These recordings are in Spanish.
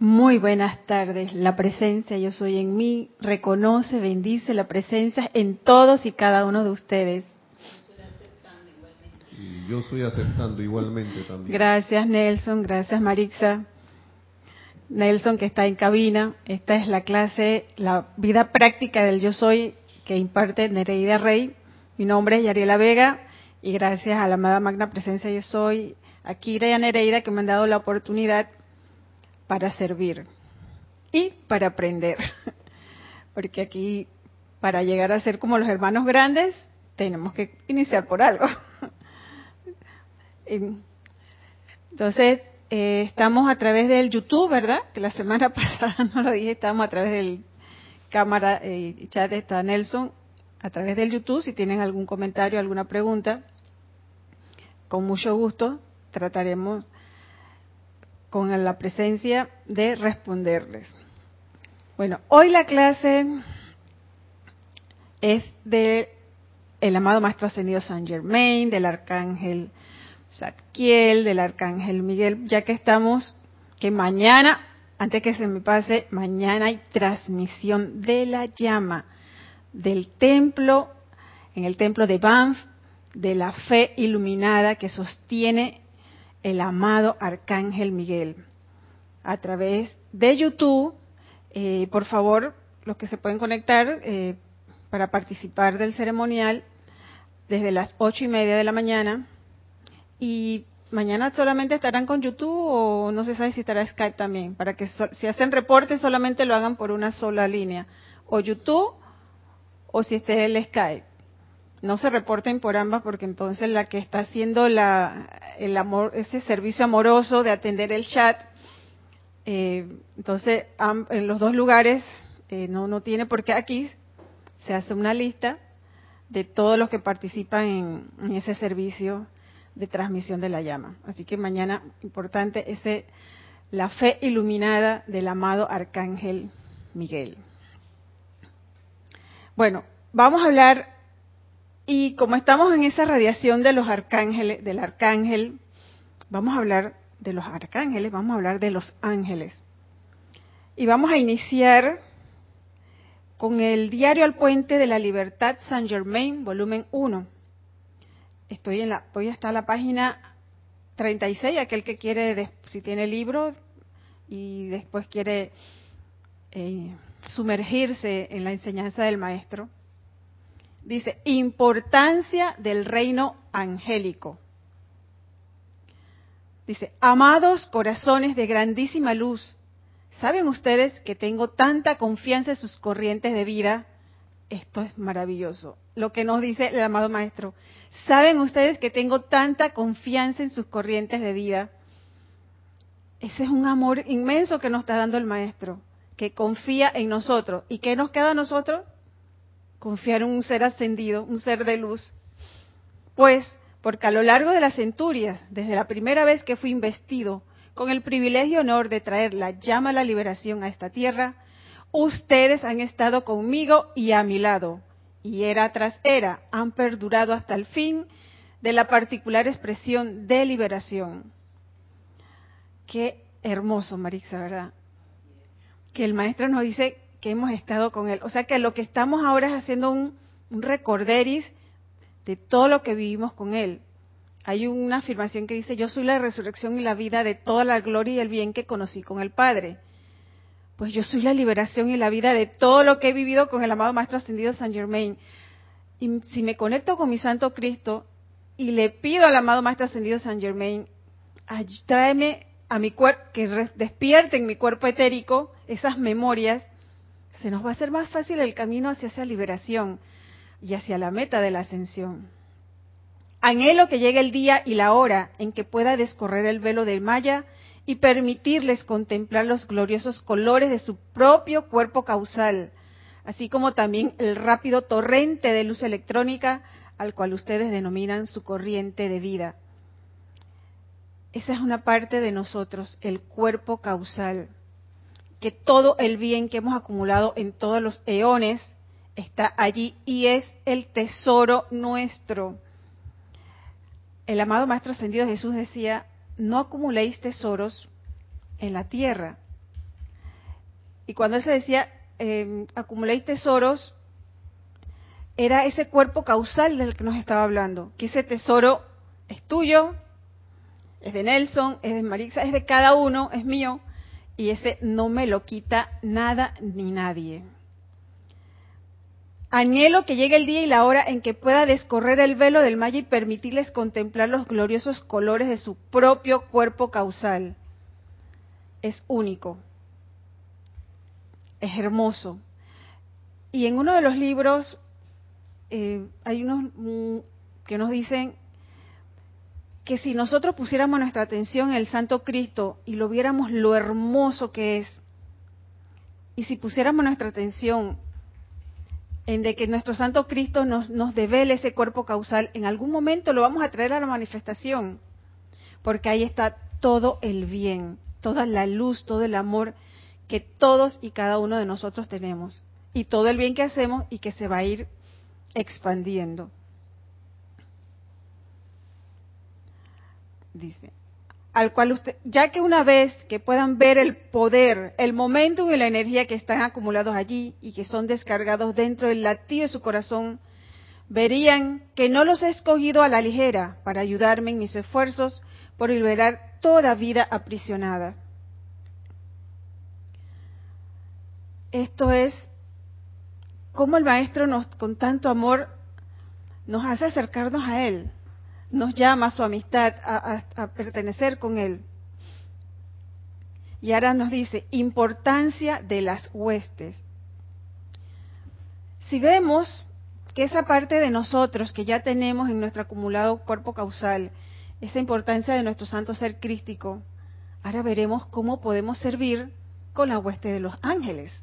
Muy buenas tardes. La presencia yo soy en mí reconoce, bendice la presencia en todos y cada uno de ustedes. Y yo estoy aceptando igualmente también. Gracias Nelson, gracias Marixa. Nelson que está en cabina. Esta es la clase, la vida práctica del yo soy que imparte Nereida Rey. Mi nombre es Yariela Vega y gracias a la amada Magna Presencia yo soy, a Kira y a Nereida que me han dado la oportunidad para servir y para aprender. Porque aquí, para llegar a ser como los hermanos grandes, tenemos que iniciar por algo. Entonces, eh, estamos a través del YouTube, ¿verdad? Que la semana pasada no lo dije, estamos a través del cámara y eh, chat, está Nelson, a través del YouTube. Si tienen algún comentario, alguna pregunta, con mucho gusto trataremos con la presencia de responderles. Bueno, hoy la clase es de el amado Maestro Ascendido San Germain, del Arcángel Zadkiel, del Arcángel Miguel, ya que estamos, que mañana, antes que se me pase, mañana hay transmisión de la llama del templo, en el templo de Banff, de la fe iluminada que sostiene el amado Arcángel Miguel. A través de YouTube, eh, por favor, los que se pueden conectar eh, para participar del ceremonial desde las ocho y media de la mañana. Y mañana solamente estarán con YouTube o no se sabe si estará Skype también, para que si hacen reportes solamente lo hagan por una sola línea, o YouTube o si esté el Skype no se reporten por ambas porque entonces la que está haciendo la, el amor, ese servicio amoroso de atender el chat, eh, entonces en los dos lugares eh, no, no tiene por qué aquí se hace una lista de todos los que participan en, ese servicio de transmisión de la llama. Así que mañana, importante, ese la fe iluminada del amado Arcángel Miguel. Bueno, vamos a hablar y como estamos en esa radiación de los arcángeles, del arcángel, vamos a hablar de los arcángeles, vamos a hablar de los ángeles. Y vamos a iniciar con el Diario al Puente de la Libertad San Germain, volumen 1. Estoy en la, voy hasta la página 36, aquel que quiere, si tiene libro y después quiere eh, sumergirse en la enseñanza del maestro Dice, importancia del reino angélico. Dice, amados corazones de grandísima luz, ¿saben ustedes que tengo tanta confianza en sus corrientes de vida? Esto es maravilloso. Lo que nos dice el amado maestro. ¿Saben ustedes que tengo tanta confianza en sus corrientes de vida? Ese es un amor inmenso que nos está dando el maestro, que confía en nosotros. ¿Y qué nos queda a nosotros? Confiar en un ser ascendido, un ser de luz. Pues, porque a lo largo de las centurias, desde la primera vez que fui investido con el privilegio y honor de traer la llama a la liberación a esta tierra, ustedes han estado conmigo y a mi lado, y era tras era, han perdurado hasta el fin de la particular expresión de liberación. Qué hermoso, Marixa, ¿verdad? Que el maestro nos dice que hemos estado con Él. O sea que lo que estamos ahora es haciendo un, recorderis de todo lo que vivimos con Él. Hay una afirmación que dice, yo soy la resurrección y la vida de toda la gloria y el bien que conocí con el Padre. Pues yo soy la liberación y la vida de todo lo que he vivido con el amado Maestro Ascendido San Germain. Y si me conecto con mi Santo Cristo y le pido al amado Maestro Ascendido San Germain, tráeme a mi cuerpo, que despierte en mi cuerpo etérico esas memorias se nos va a hacer más fácil el camino hacia esa liberación y hacia la meta de la ascensión. Anhelo que llegue el día y la hora en que pueda descorrer el velo del Maya y permitirles contemplar los gloriosos colores de su propio cuerpo causal, así como también el rápido torrente de luz electrónica al cual ustedes denominan su corriente de vida. Esa es una parte de nosotros, el cuerpo causal que todo el bien que hemos acumulado en todos los eones está allí y es el tesoro nuestro. El amado Maestro Ascendido Jesús decía, no acumuléis tesoros en la tierra, Y cuando él se decía, eh, acumuléis tesoros, era ese cuerpo causal del que nos estaba hablando, que ese tesoro es tuyo, es de Nelson, es de Marixa, es de cada uno, es mío, y ese no me lo quita nada ni nadie. Anhelo que llegue el día y la hora en que pueda descorrer el velo del Maya y permitirles contemplar los gloriosos colores de su propio cuerpo causal. Es único. Es hermoso. Y en uno de los libros eh, hay unos mm, que nos dicen que si nosotros pusiéramos nuestra atención en el Santo Cristo y lo viéramos lo hermoso que es, y si pusiéramos nuestra atención en de que nuestro Santo Cristo nos, nos devele ese cuerpo causal, en algún momento lo vamos a traer a la manifestación, porque ahí está todo el bien, toda la luz, todo el amor que todos y cada uno de nosotros tenemos, y todo el bien que hacemos y que se va a ir expandiendo. Dice, al cual usted, ya que una vez que puedan ver el poder, el momento y la energía que están acumulados allí y que son descargados dentro del latido de su corazón, verían que no los he escogido a la ligera para ayudarme en mis esfuerzos por liberar toda vida aprisionada. Esto es como el Maestro nos, con tanto amor nos hace acercarnos a Él nos llama a su amistad, a, pertenecer con Él. Y ahora nos dice, importancia de las huestes. Si vemos que esa parte de nosotros que ya tenemos en nuestro acumulado cuerpo causal, esa importancia de nuestro santo ser crístico, ahora veremos cómo podemos servir con la hueste de los ángeles.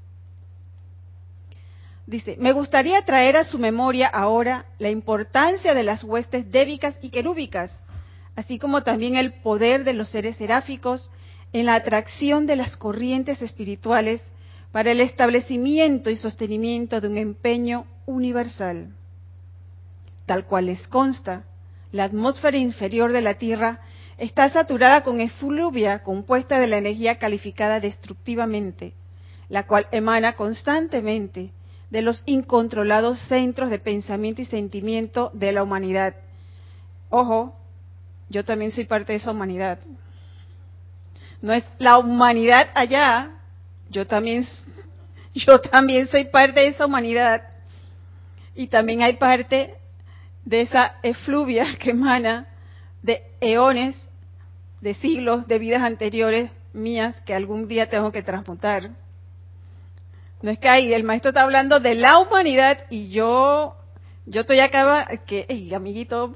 Dice, me gustaría traer a su memoria ahora la importancia de las huestes débicas y querúbicas, así como también el poder de los seres seráficos en la atracción de las corrientes espirituales para el establecimiento y sostenimiento de un empeño universal. Tal cual les consta, la atmósfera inferior de la Tierra está saturada con efluvia compuesta de la energía calificada destructivamente, la cual emana constantemente de los incontrolados centros de pensamiento y sentimiento de la humanidad. Ojo, yo también soy parte de esa humanidad. No es la humanidad allá, yo también, yo también soy parte de esa humanidad. Y también hay parte de esa efluvia que emana de eones, de siglos, de vidas anteriores mías que algún día tengo que transmutar no es que ahí el maestro está hablando de la humanidad y yo, yo estoy acá, que, hey, amiguito,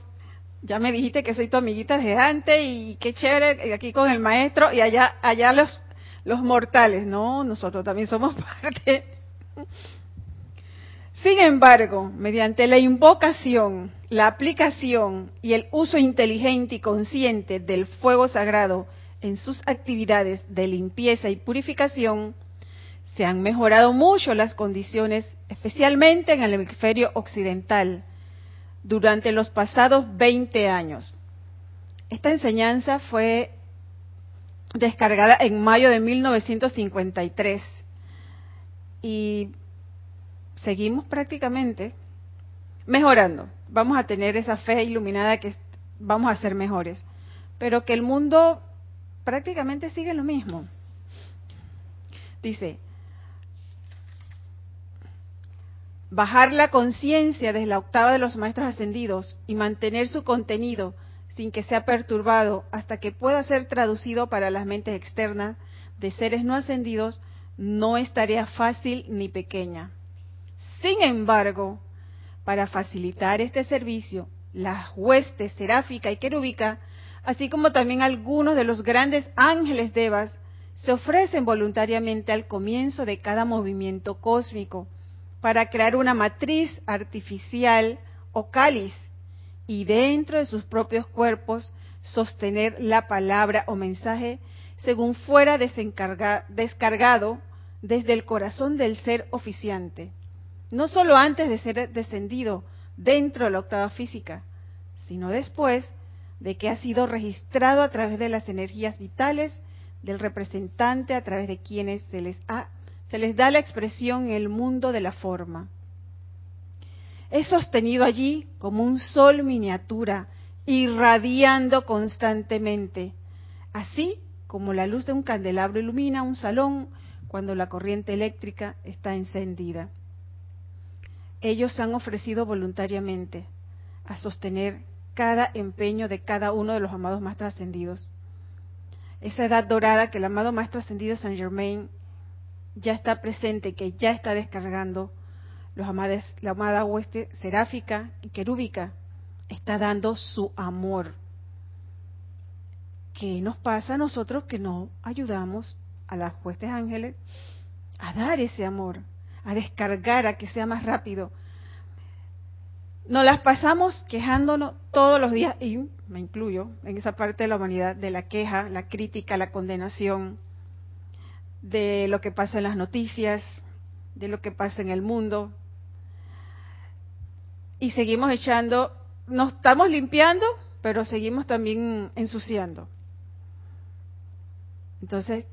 ya me dijiste que soy tu amiguita desde antes y qué chévere aquí con el maestro y allá, allá los, los mortales, no, nosotros también somos parte. Sin embargo, mediante la invocación, la aplicación y el uso inteligente y consciente del fuego sagrado en sus actividades de limpieza y purificación, se han mejorado mucho las condiciones, especialmente en el hemisferio occidental, durante los pasados 20 años. Esta enseñanza fue descargada en mayo de 1953 y seguimos prácticamente mejorando. Vamos a tener esa fe iluminada que vamos a ser mejores, pero que el mundo prácticamente sigue lo mismo. Dice, bajar la conciencia desde la octava de los maestros ascendidos y mantener su contenido sin que sea perturbado hasta que pueda ser traducido para las mentes externas de seres no ascendidos, no es tarea fácil ni pequeña. Sin embargo, para facilitar este servicio, las huestes seráfica y querúbica, así como también algunos de los grandes ángeles devas, se ofrecen voluntariamente al comienzo de cada movimiento cósmico, para crear una matriz artificial o cáliz y dentro de sus propios cuerpos sostener la palabra o mensaje según fuera descargado desde el corazón del ser oficiante, no solo antes de ser descendido dentro de la octava física, sino después de que ha sido registrado a través de las energías vitales del representante a través de quienes se les ha se les da la expresión en el mundo de la forma. Es sostenido allí como un sol miniatura, irradiando constantemente, así como la luz de un candelabro ilumina un salón cuando la corriente eléctrica está encendida. Ellos han ofrecido voluntariamente a sostener cada empeño de cada uno de los amados más trascendidos. Esa edad dorada que el amado más trascendido Saint Germain ya está presente, que ya está descargando, los amados, la amada hueste seráfica y querúbica está dando su amor. ¿Qué nos pasa a nosotros que no ayudamos a las huestes ángeles a dar ese amor, a descargar, a que sea más rápido? Nos las pasamos quejándonos todos los días, y me incluyo en esa parte de la humanidad, de la queja, la crítica, la condenación, de lo que pasa en las noticias, de lo que pasa en el mundo. Y seguimos echando, nos estamos limpiando, pero seguimos también ensuciando. Entonces,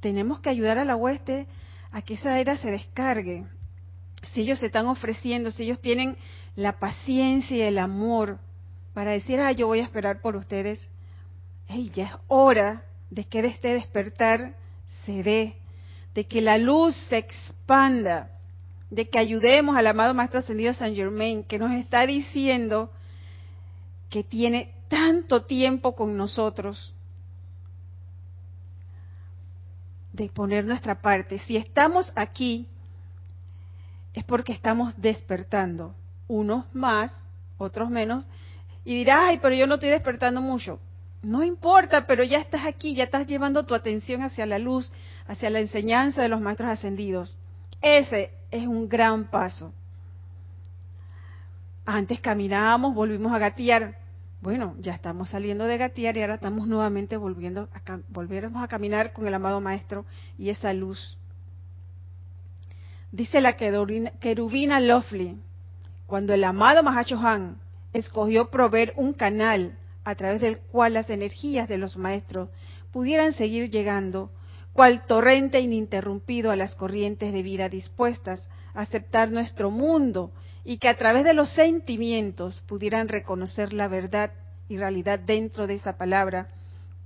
tenemos que ayudar a la hueste a que esa era se descargue. Si ellos se están ofreciendo, si ellos tienen la paciencia y el amor para decir, ah, yo voy a esperar por ustedes, hey, ya es hora de que este despertar se dé, de que la luz se expanda, de que ayudemos al amado Maestro Ascendido San Germain, que nos está diciendo que tiene tanto tiempo con nosotros, de poner nuestra parte. Si estamos aquí, es porque estamos despertando unos más, otros menos, y dirás, ay, pero yo no estoy despertando mucho. No importa, pero ya estás aquí, ya estás llevando tu atención hacia la luz, hacia la enseñanza de los maestros ascendidos. Ese es un gran paso. Antes caminábamos, volvimos a gatear. Bueno, ya estamos saliendo de gatear y ahora estamos nuevamente volviendo a, a caminar con el amado maestro y esa luz. Dice la querubina Lovely, cuando el amado Han escogió proveer un canal a través del cual las energías de los maestros pudieran seguir llegando, cual torrente ininterrumpido a las corrientes de vida dispuestas a aceptar nuestro mundo y que a través de los sentimientos pudieran reconocer la verdad y realidad dentro de esa palabra,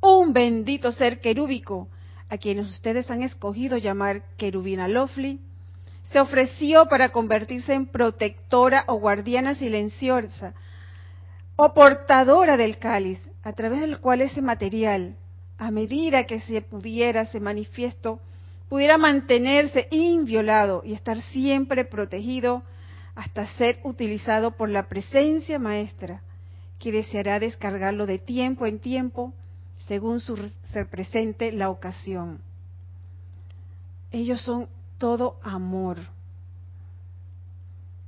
un bendito ser querúbico, a quienes ustedes han escogido llamar querubina Lovely, se ofreció para convertirse en protectora o guardiana silenciosa o portadora del cáliz, a través del cual ese material, a medida que se pudiera, se manifiesto, pudiera mantenerse inviolado y estar siempre protegido hasta ser utilizado por la presencia maestra, que deseará descargarlo de tiempo en tiempo según se presente la ocasión. Ellos son todo amor.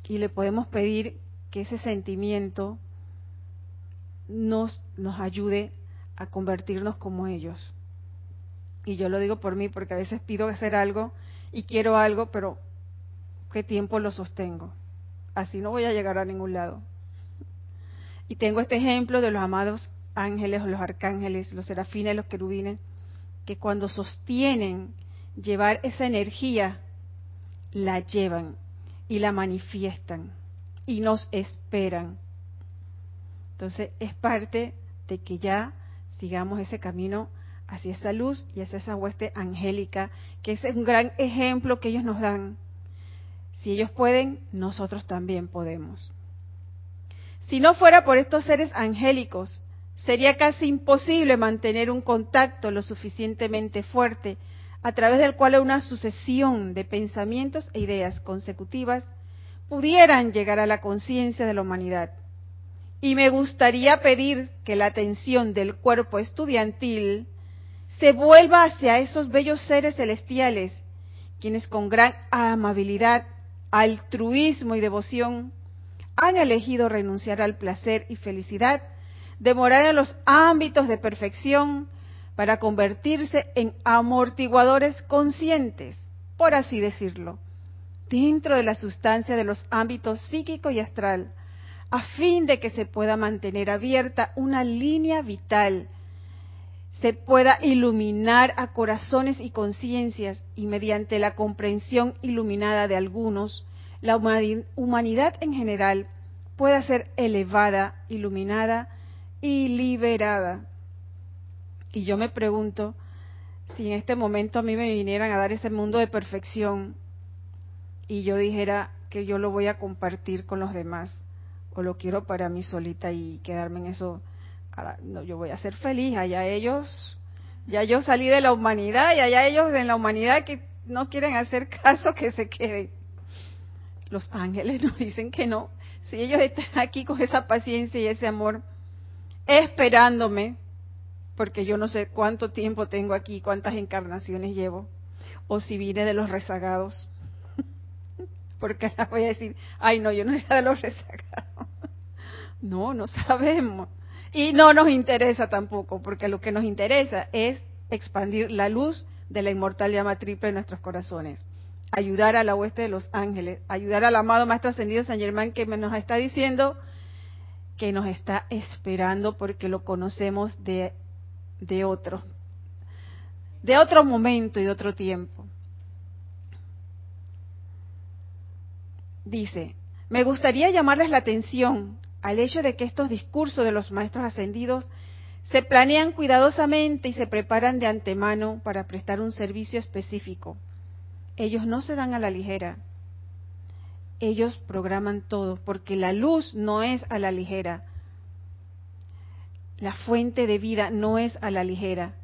Y le podemos pedir que ese sentimiento nos, nos ayude a convertirnos como ellos. Y yo lo digo por mí porque a veces pido hacer algo y quiero algo, pero ¿qué tiempo lo sostengo? Así no voy a llegar a ningún lado. Y tengo este ejemplo de los amados ángeles o los arcángeles, los serafines, los querubines, que cuando sostienen llevar esa energía, la llevan y la manifiestan y nos esperan. Entonces es parte de que ya sigamos ese camino hacia esa luz y hacia esa hueste angélica, que es un gran ejemplo que ellos nos dan. Si ellos pueden, nosotros también podemos. Si no fuera por estos seres angélicos, sería casi imposible mantener un contacto lo suficientemente fuerte a través del cual una sucesión de pensamientos e ideas consecutivas pudieran llegar a la conciencia de la humanidad. Y me gustaría pedir que la atención del cuerpo estudiantil se vuelva hacia esos bellos seres celestiales, quienes con gran amabilidad, altruismo y devoción han elegido renunciar al placer y felicidad de morar en los ámbitos de perfección para convertirse en amortiguadores conscientes, por así decirlo, dentro de la sustancia de los ámbitos psíquico y astral, a fin de que se pueda mantener abierta una línea vital se pueda iluminar a corazones y conciencias y mediante la comprensión iluminada de algunos, la humanidad en general pueda ser elevada, iluminada y liberada. Y yo me pregunto si en este momento a mí me vinieran a dar ese mundo de perfección y yo dijera que yo lo voy a compartir con los demás o lo quiero para mí solita y quedarme en eso no, yo voy a ser feliz, allá ellos, ya yo salí de la humanidad y allá ellos en la humanidad que no quieren hacer caso que se queden. Los ángeles nos dicen que no. Si ellos están aquí con esa paciencia y ese amor, esperándome, porque yo no sé cuánto tiempo tengo aquí, cuántas encarnaciones llevo, o si vine de los rezagados, porque ahora voy a decir, ay no, yo no era de los rezagados. No, no sabemos. Y no nos interesa tampoco, porque lo que nos interesa es expandir la luz de la inmortal llama triple en nuestros corazones. Ayudar a la hueste de los ángeles, ayudar al amado Maestro Ascendido San Germán que nos está diciendo que nos está esperando porque lo conocemos de, de otro, de otro momento y de otro tiempo. Dice, me gustaría llamarles la atención al hecho de que estos discursos de los maestros ascendidos se planean cuidadosamente y se preparan de antemano para prestar un servicio específico. Ellos no se dan a la ligera. Ellos programan todo, porque la luz no es a la ligera. La fuente de vida no es a la ligera,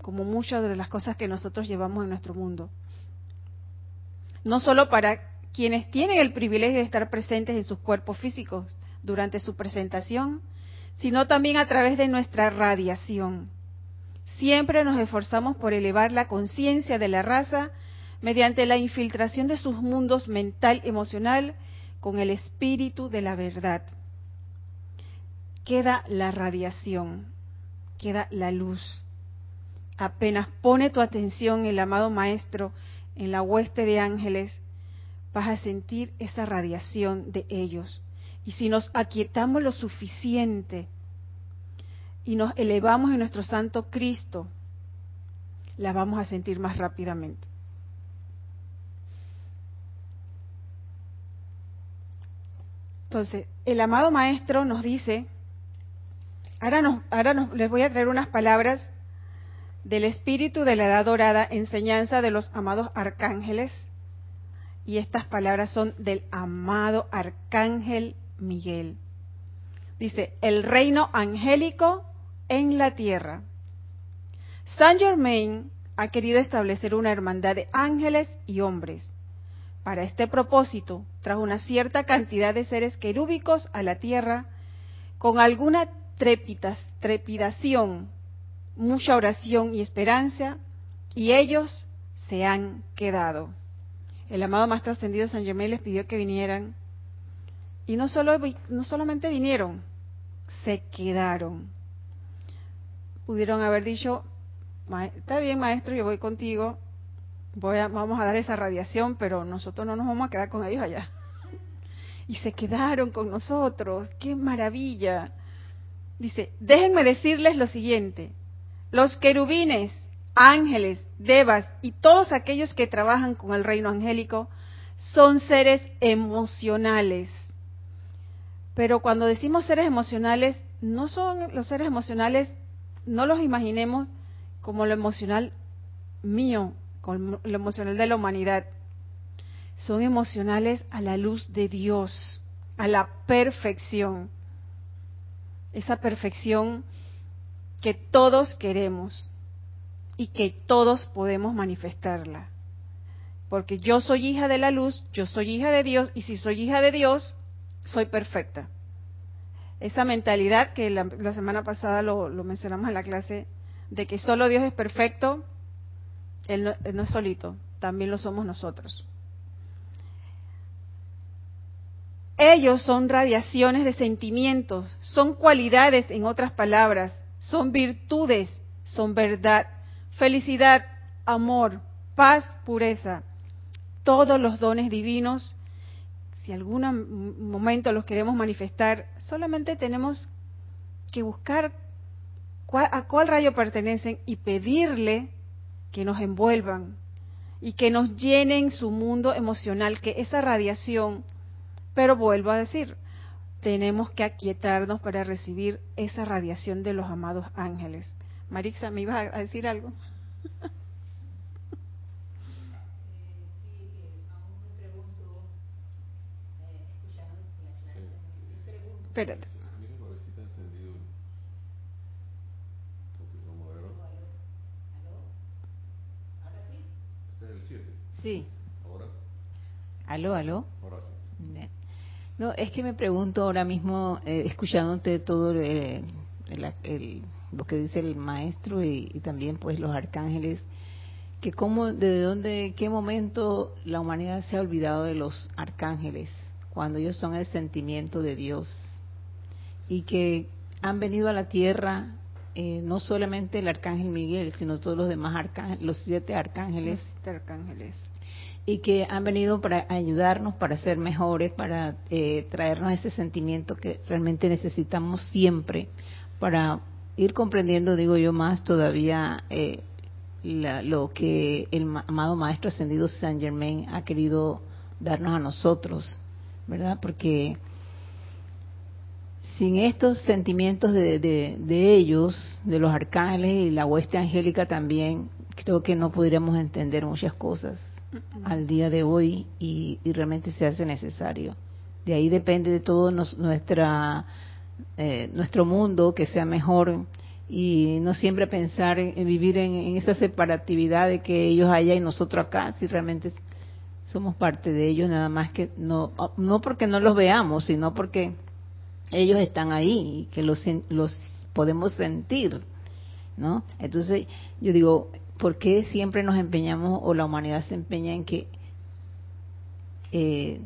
como muchas de las cosas que nosotros llevamos en nuestro mundo. No solo para quienes tienen el privilegio de estar presentes en sus cuerpos físicos, durante su presentación, sino también a través de nuestra radiación. Siempre nos esforzamos por elevar la conciencia de la raza mediante la infiltración de sus mundos mental emocional con el espíritu de la verdad. Queda la radiación, queda la luz. Apenas pone tu atención el amado Maestro en la hueste de ángeles, vas a sentir esa radiación de ellos y si nos aquietamos lo suficiente y nos elevamos en nuestro Santo Cristo, la vamos a sentir más rápidamente. Entonces, el amado Maestro nos dice, ahora, nos, ahora les voy a traer unas palabras del Espíritu de la Edad Dorada, enseñanza de los amados arcángeles, y estas palabras son del amado arcángel Miguel. Dice, el reino angélico en la tierra. Saint Germain ha querido establecer una hermandad de ángeles y hombres. Para este propósito, trajo una cierta cantidad de seres querúbicos a la tierra con alguna trepidación, mucha oración y esperanza, y ellos se han quedado. El amado Maestro Ascendido San Germain les pidió que vinieran y no, solo, no solamente vinieron, se quedaron. Pudieron haber dicho, está bien maestro, yo voy contigo, voy vamos a dar esa radiación, pero nosotros no nos vamos a quedar con ellos allá. Y se quedaron con nosotros, qué maravilla. Dice, déjenme decirles lo siguiente, los querubines, ángeles, devas y todos aquellos que trabajan con el reino angélico son seres emocionales pero cuando decimos seres emocionales, no son los seres emocionales, no los imaginemos como lo emocional mío, como lo emocional de la humanidad. Son emocionales a la luz de Dios, a la perfección. Esa perfección que todos queremos y que todos podemos manifestarla. Porque yo soy hija de la luz, yo soy hija de Dios, y si soy hija de Dios, soy perfecta. Esa mentalidad que la, semana pasada lo, mencionamos en la clase, de que solo Dios es perfecto, él no, él no es solito, también lo somos nosotros. Ellos son radiaciones de sentimientos, son cualidades, en otras palabras, son virtudes, son verdad, felicidad, amor, paz, pureza, todos los dones divinos si algún momento los queremos manifestar, solamente tenemos que buscar a cuál rayo pertenecen y pedirle que nos envuelvan y que nos llenen su mundo emocional, que esa radiación, pero vuelvo a decir, tenemos que aquietarnos para recibir esa radiación de los amados ángeles. Marixa, ¿me ibas a decir algo? Espérate. Sí. ¿Ahora? ¿Aló, aló? Ahora sí. No, es que me pregunto ahora mismo, eh, escuchándote todo eh, lo que dice el maestro y, y, también pues los arcángeles, que cómo, desde dónde, qué momento la humanidad se ha olvidado de los arcángeles, cuando ellos son el sentimiento de Dios. Y que han venido a la tierra eh, no solamente el arcángel Miguel, sino todos los demás arcángeles, los siete arcángeles, los siete arcángeles. Y que han venido para ayudarnos, para ser mejores, para eh, traernos ese sentimiento que realmente necesitamos siempre para ir comprendiendo, digo yo, más todavía eh, lo que el amado Maestro Ascendido Saint Germain ha querido darnos a nosotros, ¿verdad? Porque sin estos sentimientos de, de ellos, de los arcángeles y la hueste angélica también, creo que no podríamos entender muchas cosas al día de hoy y, realmente se hace necesario. De ahí depende de todo nuestra, eh, nuestro mundo que sea mejor y no siempre pensar en, vivir en, esa separatividad de que ellos allá y nosotros acá, si realmente somos parte de ellos, nada más que no, no porque no los veamos, sino porque ellos están ahí y que los, los podemos sentir, ¿no? Entonces, yo digo, ¿por qué siempre nos empeñamos o la humanidad se empeña en que eh,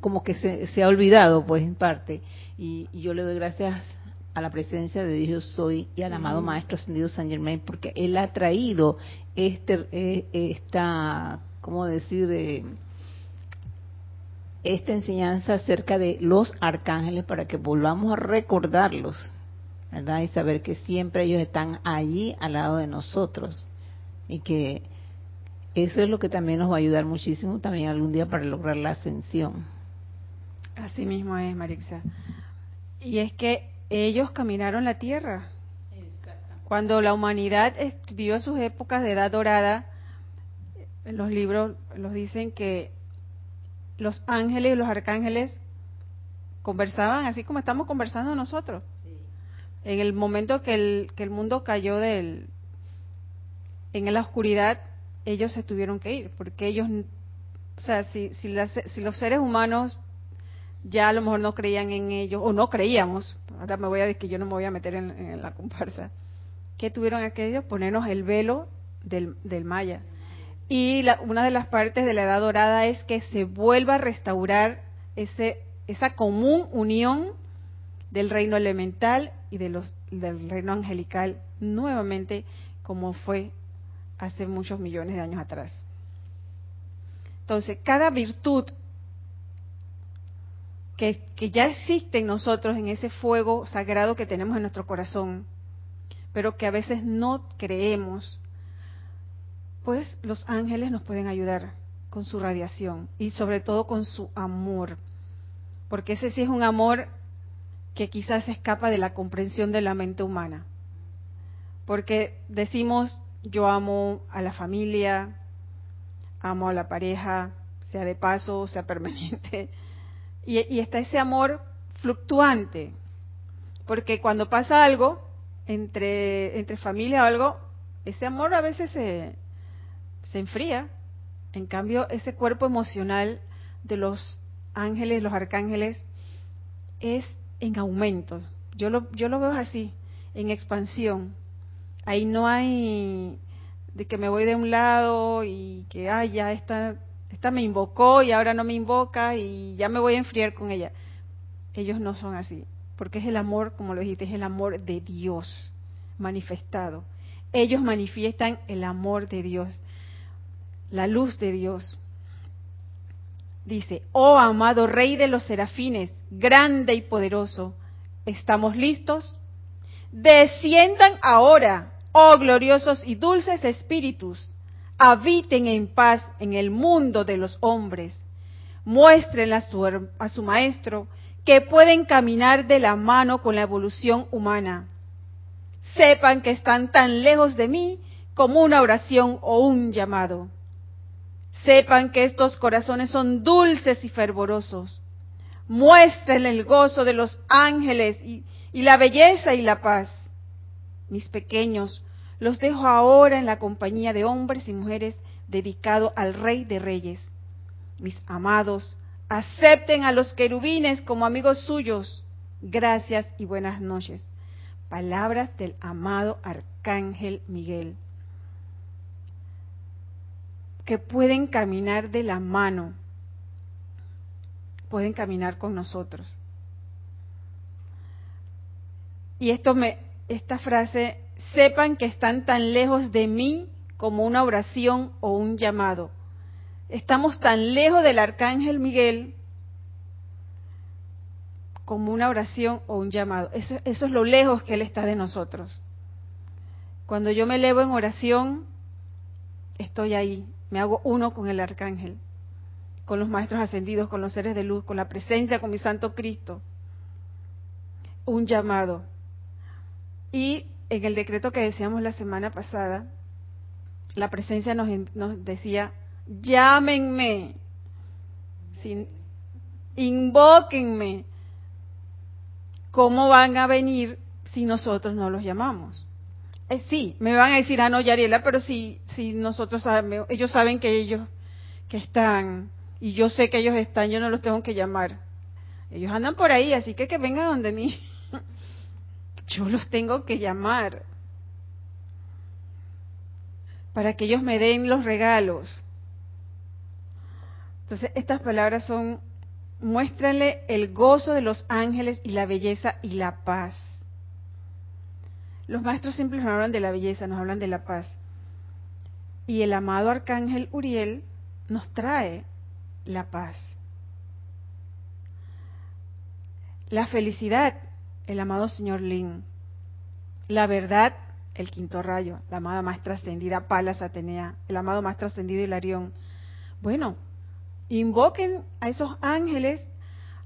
como que se, ha olvidado pues en parte y, yo le doy gracias a la presencia de Dios soy y al amado maestro ascendido San Germain porque él ha traído este eh, esta cómo decir eh, esta enseñanza acerca de los arcángeles para que volvamos a recordarlos ¿verdad? Y saber que siempre ellos están allí al lado de nosotros y que eso es lo que también nos va a ayudar muchísimo también algún día para lograr la ascensión. Así mismo es, Marixa. Y es que ellos caminaron la tierra. Cuando la humanidad vivió sus épocas de edad dorada, en los libros los dicen que los ángeles y los arcángeles conversaban así como estamos conversando nosotros. En el momento que el, que el mundo cayó del, en la oscuridad, ellos se tuvieron que ir, porque ellos, o sea, si, si, si los seres humanos ya a lo mejor no creían en ellos, o no creíamos, ahora me voy a decir que yo no me voy a meter en, la comparsa, ¿qué tuvieron aquellos? Ponernos el velo del, Maya. Y una de las partes de la Edad Dorada es que se vuelva a restaurar ese, esa común unión del reino elemental y de los, del reino angelical nuevamente como fue hace muchos millones de años atrás. Entonces, cada virtud que, ya existe en nosotros, en ese fuego sagrado que tenemos en nuestro corazón, pero que a veces no creemos, pues los ángeles nos pueden ayudar con su radiación y sobre todo con su amor, porque ese sí es un amor que quizás escapa de la comprensión de la mente humana, porque decimos yo amo a la familia, amo a la pareja, sea de paso, sea permanente. Y, está ese amor fluctuante, porque cuando pasa algo entre, entre familia o algo, ese amor a veces se, se enfría. En cambio, ese cuerpo emocional de los ángeles, los arcángeles, es en aumento. Yo lo, yo lo veo así, en expansión. Ahí no hay de que me voy de un lado y que, ay, ya esta, esta me invocó y ahora no me invoca y ya me voy a enfriar con ella. Ellos no son así, porque es el amor, como lo dijiste, es el amor de Dios manifestado. Ellos manifiestan el amor de Dios, la luz de Dios. Dice, oh amado Rey de los serafines, grande y poderoso, ¿estamos listos? desciendan ahora, oh gloriosos y dulces espíritus, habiten en paz en el mundo de los hombres, muestren a su, a su maestro que pueden caminar de la mano con la evolución humana. Sepan que están tan lejos de mí como una oración o un llamado. Sepan que estos corazones son dulces y fervorosos. Muestren el gozo de los ángeles y la belleza y la paz. Mis pequeños, los dejo ahora en la compañía de hombres y mujeres dedicados al Rey de Reyes. Mis amados, acepten a los querubines como amigos suyos. Gracias y buenas noches. Palabras del amado Arcángel Miguel. Que pueden caminar de la mano, pueden caminar con nosotros. Y esto me, esta frase sepan que están tan lejos de mí como una oración o un llamado. Estamos tan lejos del arcángel Miguel como una oración o un llamado. Eso, es lo lejos que Él está de nosotros. Cuando yo me elevo en oración, estoy ahí, me hago uno con el arcángel, con los maestros ascendidos, con los seres de luz, con la presencia, con mi Santo Cristo. Un llamado. Y en el decreto que decíamos la semana pasada, la presencia nos, nos decía, llámenme, sin, invóquenme. ¿Cómo van a venir si nosotros no los llamamos? Eh, sí, me van a decir, ah, no, Yariela, pero si, si nosotros sabemos, ellos saben que ellos que están, y yo sé que ellos están, yo no los tengo que llamar. Ellos andan por ahí, así que que vengan donde mí yo los tengo que llamar para que ellos me den los regalos. Entonces, estas palabras son, muéstrale el gozo de los ángeles y la belleza y la paz. Los maestros siempre nos hablan de la belleza, nos hablan de la paz. Y el amado arcángel Uriel nos trae la paz. La felicidad el amado señor Lin. La verdad, el quinto rayo, la amada más trascendida Palas Atenea, el amado más trascendido Hilarión. Bueno, invoquen a esos ángeles,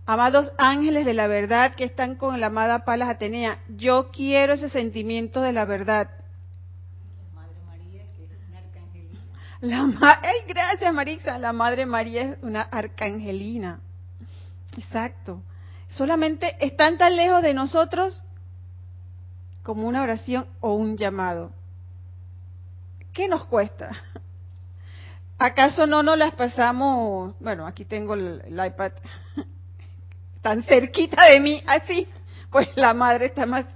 amados ángeles de la verdad que están con la amada Palas Atenea. Yo quiero ese sentimiento de la verdad. Madre María, es una arcangelina. La ¡Ay, gracias Marixa! La Madre María es una arcangelina. Exacto solamente están tan lejos de nosotros como una oración o un llamado. ¿Qué nos cuesta? ¿Acaso no nos las pasamos? Bueno, aquí tengo el, iPad tan cerquita de mí, así, pues la madre está más,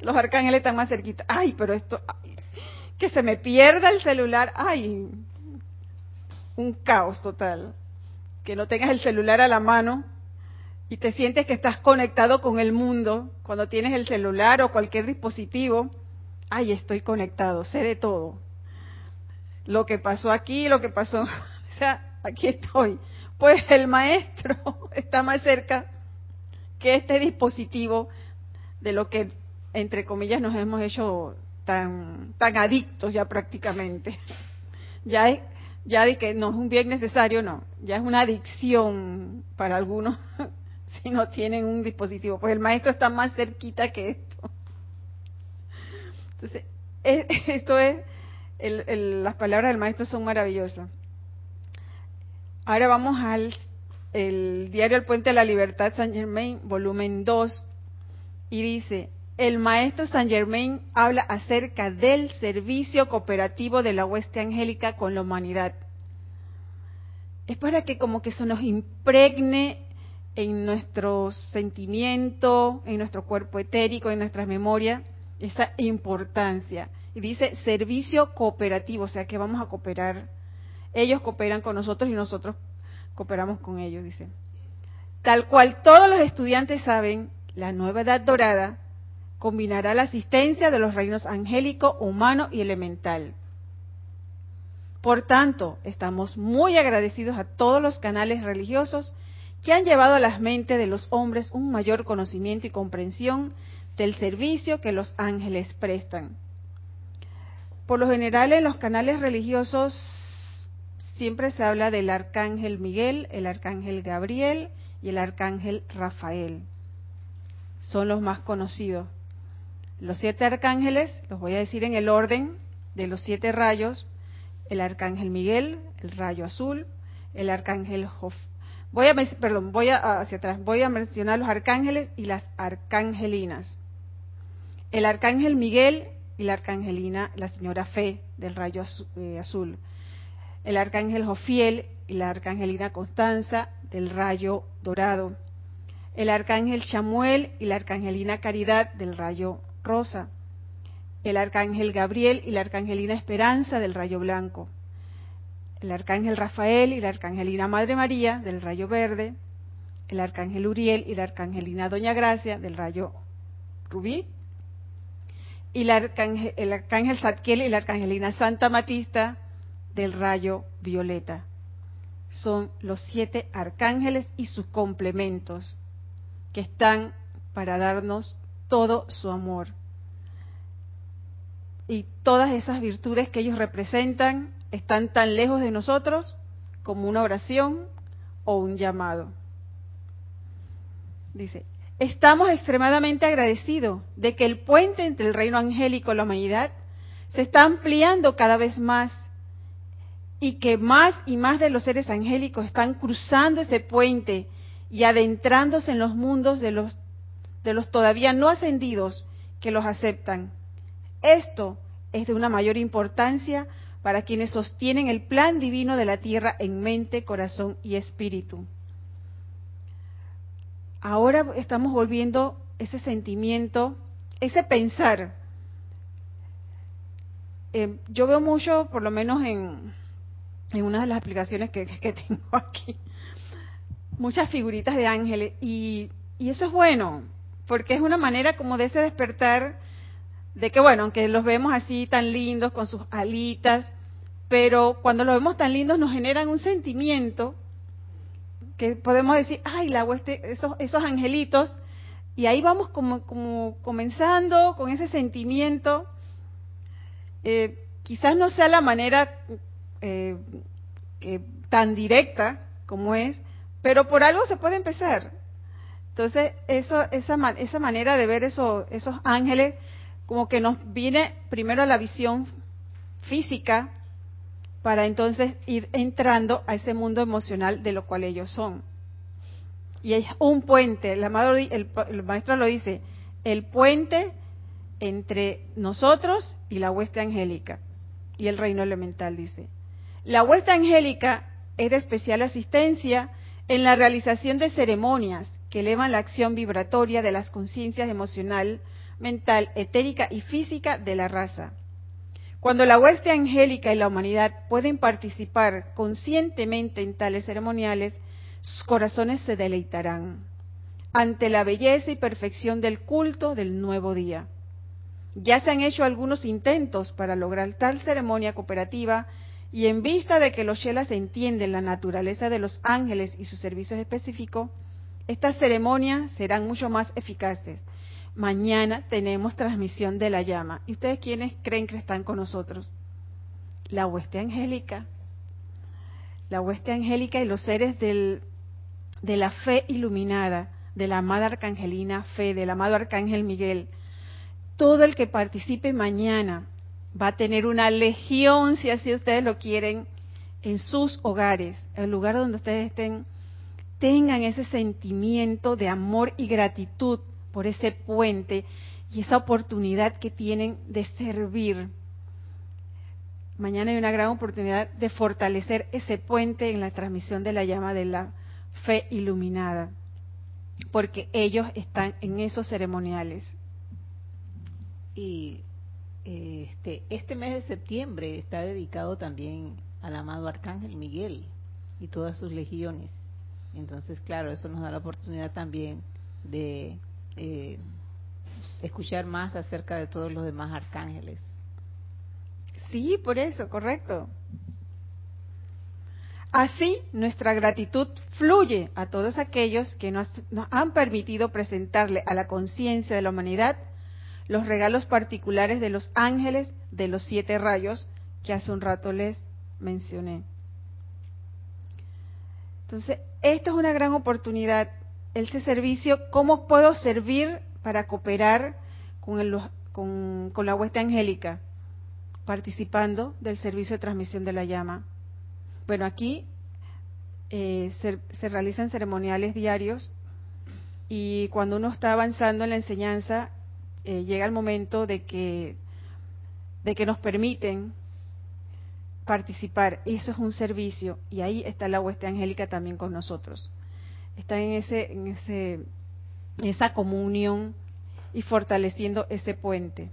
los arcángeles están más cerquita. Ay, pero esto, que se me pierda el celular, ay, un caos total. Que no tengas el celular a la mano y te sientes que estás conectado con el mundo, cuando tienes el celular o cualquier dispositivo, ay, estoy conectado, sé de todo. Lo que pasó aquí, lo que pasó, o sea, aquí estoy. Pues el maestro está más cerca que este dispositivo de lo que, entre comillas, nos hemos hecho tan, tan adictos ya prácticamente. Ya es, ya de que no es un bien necesario, no, ya es una adicción para algunos si no tienen un dispositivo. Pues el maestro está más cerquita que esto. Entonces, esto es, las palabras del maestro son maravillosas. Ahora vamos al el diario El Puente de la Libertad San Germain, volumen 2, y dice, el maestro San Germain habla acerca del servicio cooperativo de la hueste angélica con la humanidad. Es para que como que se nos impregne en nuestro sentimiento, en nuestro cuerpo etérico, en nuestra memoria, esa importancia. Y dice servicio cooperativo, o sea que vamos a cooperar. Ellos cooperan con nosotros y nosotros cooperamos con ellos, dice. Tal cual todos los estudiantes saben, la nueva edad dorada combinará la asistencia de los reinos angélico, humano y elemental. Por tanto, estamos muy agradecidos a todos los canales religiosos que han llevado a las mentes de los hombres un mayor conocimiento y comprensión del servicio que los ángeles prestan. Por lo general en los canales religiosos siempre se habla del arcángel Miguel, el arcángel Gabriel y el arcángel Rafael. Son los más conocidos. Los siete arcángeles, los voy a decir en el orden de los siete rayos, el arcángel Miguel, el rayo azul, el arcángel. Voy a, perdón, voy a, hacia atrás, voy a mencionar los arcángeles y las arcangelinas. El arcángel Miguel y la arcangelina, la señora Fe, del rayo eh, azul. El arcángel Jofiel y la arcangelina Constanza, del rayo dorado. El arcángel Chamuel y la arcangelina Caridad, del rayo rosa. El arcángel Gabriel y la arcangelina Esperanza, del rayo blanco. El arcángel Rafael y la arcangelina Madre María, del rayo verde. El arcángel Uriel y la arcangelina Doña Gracia, del rayo rubí y el arcángel, el arcángel Zadkiel y la arcangelina Santa Matista del rayo violeta. Son los siete arcángeles y sus complementos que están para darnos todo su amor. Y todas esas virtudes que ellos representan están tan lejos de nosotros como una oración o un llamado. Dice, Estamos extremadamente agradecidos de que el puente entre el reino angélico y la humanidad se está ampliando cada vez más y que más y más de los seres angélicos están cruzando ese puente y adentrándose en los mundos de los, de los todavía no ascendidos que los aceptan. Esto es de una mayor importancia para quienes sostienen el plan divino de la tierra en mente, corazón y espíritu ahora estamos volviendo ese sentimiento, ese pensar. Eh, yo veo mucho, por lo menos en, en una de las aplicaciones que, tengo aquí, muchas figuritas de ángeles y, y eso es bueno, porque es una manera como de ese despertar de que, bueno, aunque los vemos así tan lindos con sus alitas, pero cuando los vemos tan lindos nos generan un sentimiento que podemos decir, ay, la hueste, esos, esos angelitos, y ahí vamos como, como comenzando con ese sentimiento. Eh, quizás no sea la manera eh, tan directa como es, pero por algo se puede empezar. Entonces, eso, esa, esa manera de ver eso, esos ángeles, como que nos viene primero la visión física, para entonces ir entrando a ese mundo emocional de lo cual ellos son. Y es un puente, el, amado, el, maestro lo dice, el puente entre nosotros y la hueste angélica y el reino elemental, dice. La hueste angélica es de especial asistencia en la realización de ceremonias que elevan la acción vibratoria de las conciencias emocional, mental, etérica y física de la raza. Cuando la hueste angélica y la humanidad pueden participar conscientemente en tales ceremoniales, sus corazones se deleitarán ante la belleza y perfección del culto del nuevo día. Ya se han hecho algunos intentos para lograr tal ceremonia cooperativa y en vista de que los Shelas entienden la naturaleza de los ángeles y sus servicios específicos, estas ceremonias serán mucho más eficaces mañana tenemos transmisión de la llama. ¿Y ustedes quiénes creen que están con nosotros? La hueste angélica. La hueste angélica y los seres del, de la fe iluminada, de la amada arcangelina fe, del amado arcángel Miguel. Todo el que participe mañana va a tener una legión, si así ustedes lo quieren, en sus hogares, el lugar donde ustedes estén, tengan ese sentimiento de amor y gratitud por ese puente y esa oportunidad que tienen de servir. Mañana hay una gran oportunidad de fortalecer ese puente en la transmisión de la llama de la fe iluminada, porque ellos están en esos ceremoniales. Y este, este mes de septiembre está dedicado también al amado Arcángel Miguel y todas sus legiones. Entonces, claro, eso nos da la oportunidad también de eh, escuchar más acerca de todos los demás arcángeles. Sí, por eso, correcto. Así, nuestra gratitud fluye a todos aquellos que nos, nos han permitido presentarle a la conciencia de la humanidad los regalos particulares de los ángeles de los siete rayos que hace un rato les mencioné. Entonces, esta es una gran oportunidad, ese servicio, ¿cómo puedo servir para cooperar con, el, con, la hueste angélica? Participando del servicio de transmisión de la llama. Bueno, aquí eh, se, realizan ceremoniales diarios y cuando uno está avanzando en la enseñanza, eh, llega el momento de que, de que nos permiten participar. Eso es un servicio y ahí está la hueste angélica también con nosotros. Está en ese, en ese, en esa comunión y fortaleciendo ese puente.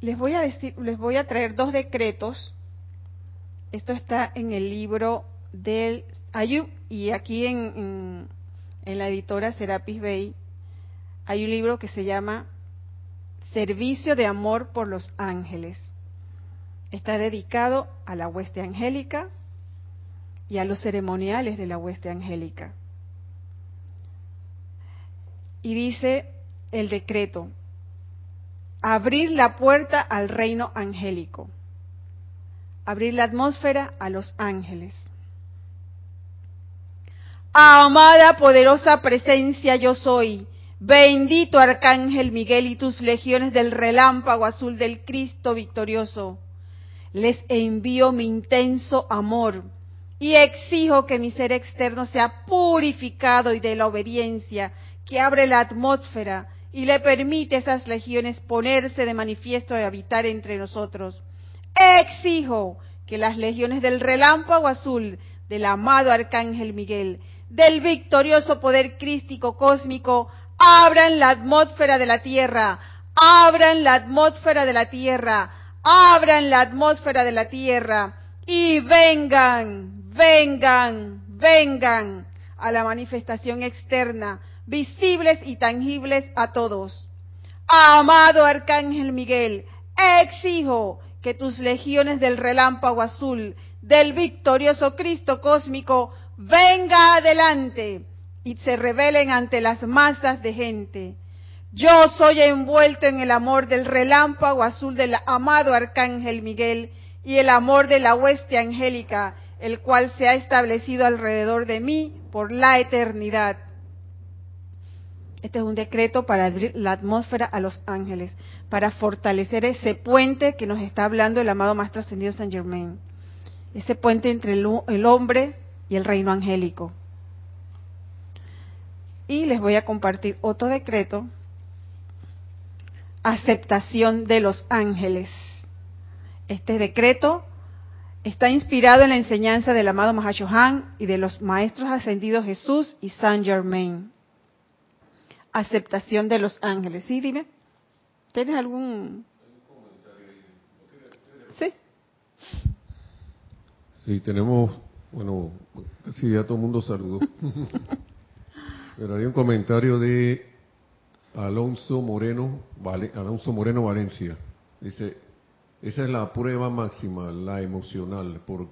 Les voy a decir, les voy a traer dos decretos. Esto está en el libro del Ayub y aquí en, en la editora Serapis Bay hay un libro que se llama Servicio de Amor por los Ángeles. Está dedicado a la hueste angélica y a los ceremoniales de la hueste angélica. Y dice el decreto, abrir la puerta al reino angélico, abrir la atmósfera a los ángeles. Amada poderosa presencia yo soy, bendito arcángel Miguel y tus legiones del relámpago azul del Cristo victorioso les envío mi intenso amor y exijo que mi ser externo sea purificado y de la obediencia que abre la atmósfera y le permite a esas legiones ponerse de manifiesto y habitar entre nosotros. Exijo que las legiones del relámpago azul, del amado Arcángel Miguel, del victorioso poder crístico cósmico, abran la atmósfera de la tierra, abran la atmósfera de la tierra, abran la atmósfera de la tierra y vengan, vengan, vengan a la manifestación externa, visibles y tangibles a todos. Amado Arcángel Miguel, exijo que tus legiones del relámpago azul, del victorioso Cristo cósmico, venga adelante y se revelen ante las masas de gente yo soy envuelto en el amor del relámpago azul del amado Arcángel Miguel y el amor de la hueste angélica, el cual se ha establecido alrededor de mí por la eternidad. Este es un decreto para abrir la atmósfera a los ángeles, para fortalecer ese puente que nos está hablando el amado Maestro Ascendido San Germain. Ese puente entre el hombre y el reino angélico. Y les voy a compartir otro decreto aceptación de los ángeles. Este decreto está inspirado en la enseñanza del amado Mahashohan y de los maestros ascendidos Jesús y Saint Germain. Aceptación de los ángeles. Sí, dime. ¿Tienes algún Sí. Sí, tenemos, bueno, casi ya todo el mundo saludó. Pero hay un comentario de Alonso Moreno, Alonso Moreno Valencia. Dice, esa es la prueba máxima, la emocional, por,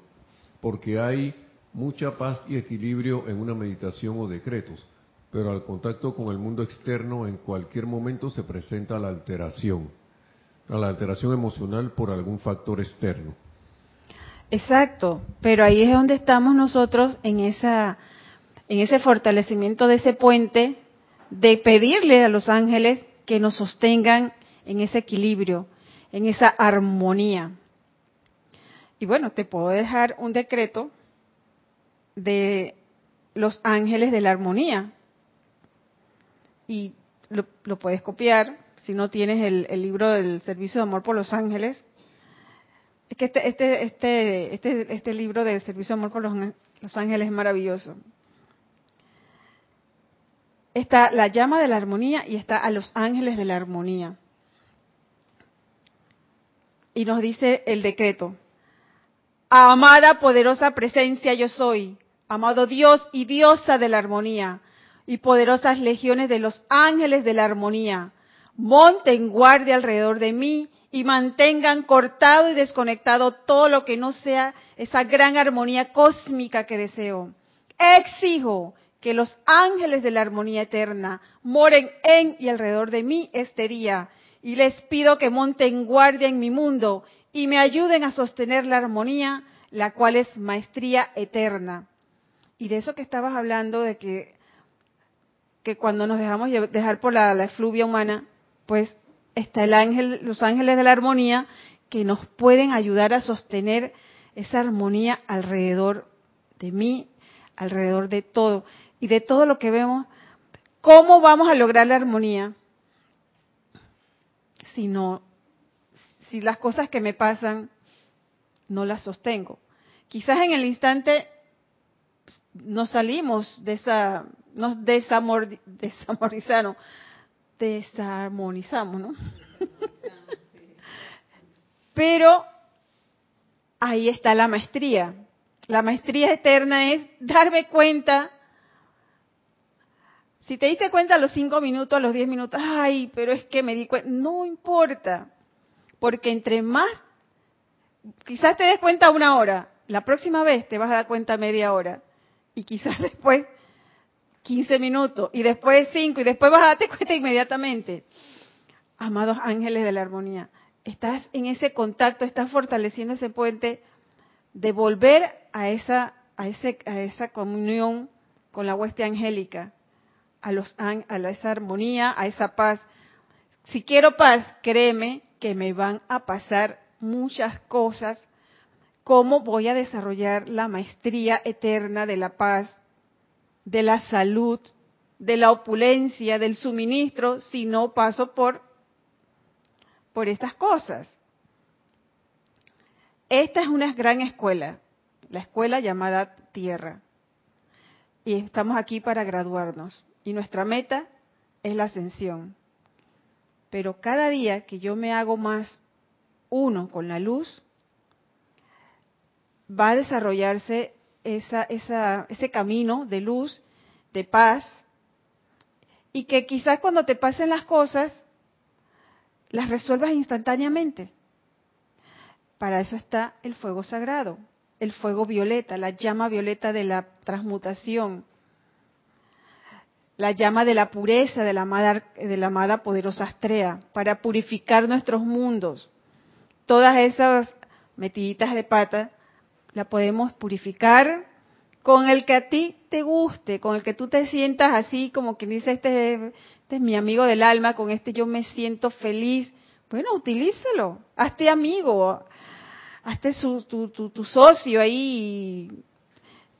porque hay mucha paz y equilibrio en una meditación o decretos, pero al contacto con el mundo externo en cualquier momento se presenta la alteración, la alteración emocional por algún factor externo. Exacto, pero ahí es donde estamos nosotros en esa en ese fortalecimiento de ese puente de pedirle a los ángeles que nos sostengan en ese equilibrio, en esa armonía. Y bueno, te puedo dejar un decreto de los ángeles de la armonía. Y lo, puedes copiar si no tienes el, libro del servicio de amor por los ángeles. Es que este, este, este, este, este libro del servicio de amor por los ángeles es maravilloso está la llama de la armonía y está a los ángeles de la armonía. Y nos dice el decreto, amada poderosa presencia yo soy, amado Dios y diosa de la armonía, y poderosas legiones de los ángeles de la armonía, monten guardia alrededor de mí y mantengan cortado y desconectado todo lo que no sea esa gran armonía cósmica que deseo. Exijo que los ángeles de la armonía eterna moren en y alrededor de mí este día, y les pido que monten guardia en mi mundo y me ayuden a sostener la armonía, la cual es maestría eterna. Y de eso que estabas hablando, de que, que cuando nos dejamos dejar por la, la efluvia humana, pues está el ángel, los ángeles de la armonía que nos pueden ayudar a sostener esa armonía alrededor de mí, alrededor de todo y de todo lo que vemos. ¿Cómo vamos a lograr la armonía? Si no, si las cosas que me pasan no las sostengo. Quizás en el instante nos salimos de esa, nos desamor, desamorizaron, desarmonizamos, ¿no? Pero ahí está la maestría. La maestría eterna es darme cuenta. Si te diste cuenta a los cinco minutos, a los diez minutos, ay, pero es que me di cuenta. No importa. Porque entre más, quizás te des cuenta una hora, la próxima vez te vas a dar cuenta media hora. Y quizás después 15 minutos, y después 5, y después vas a darte cuenta inmediatamente. Amados ángeles de la armonía, estás en ese contacto, estás fortaleciendo ese puente de volver a esa, a ese, a esa comunión con la hueste angélica, a, los, a esa armonía, a esa paz. Si quiero paz, créeme que me van a pasar muchas cosas. ¿Cómo voy a desarrollar la maestría eterna de la paz, de la salud, de la opulencia, del suministro, si no paso por, por estas cosas? Esta es una gran escuela, la escuela llamada Tierra. Y estamos aquí para graduarnos. Y nuestra meta es la ascensión. Pero cada día que yo me hago más uno con la luz, va a desarrollarse esa, ese camino de luz, de paz, y que quizás cuando te pasen las cosas, las resuelvas instantáneamente. Para eso está el fuego sagrado, el fuego violeta, la llama violeta de la transmutación, la llama de la pureza de la amada, de la amada poderosa Astrea, para purificar nuestros mundos. Todas esas metiditas de pata la podemos purificar con el que a ti te guste, con el que tú te sientas así como quien dice, este, este es mi amigo del alma, con este yo me siento feliz. Bueno, utilícelo, hazte amigo, hazte su, tu, tu, socio ahí,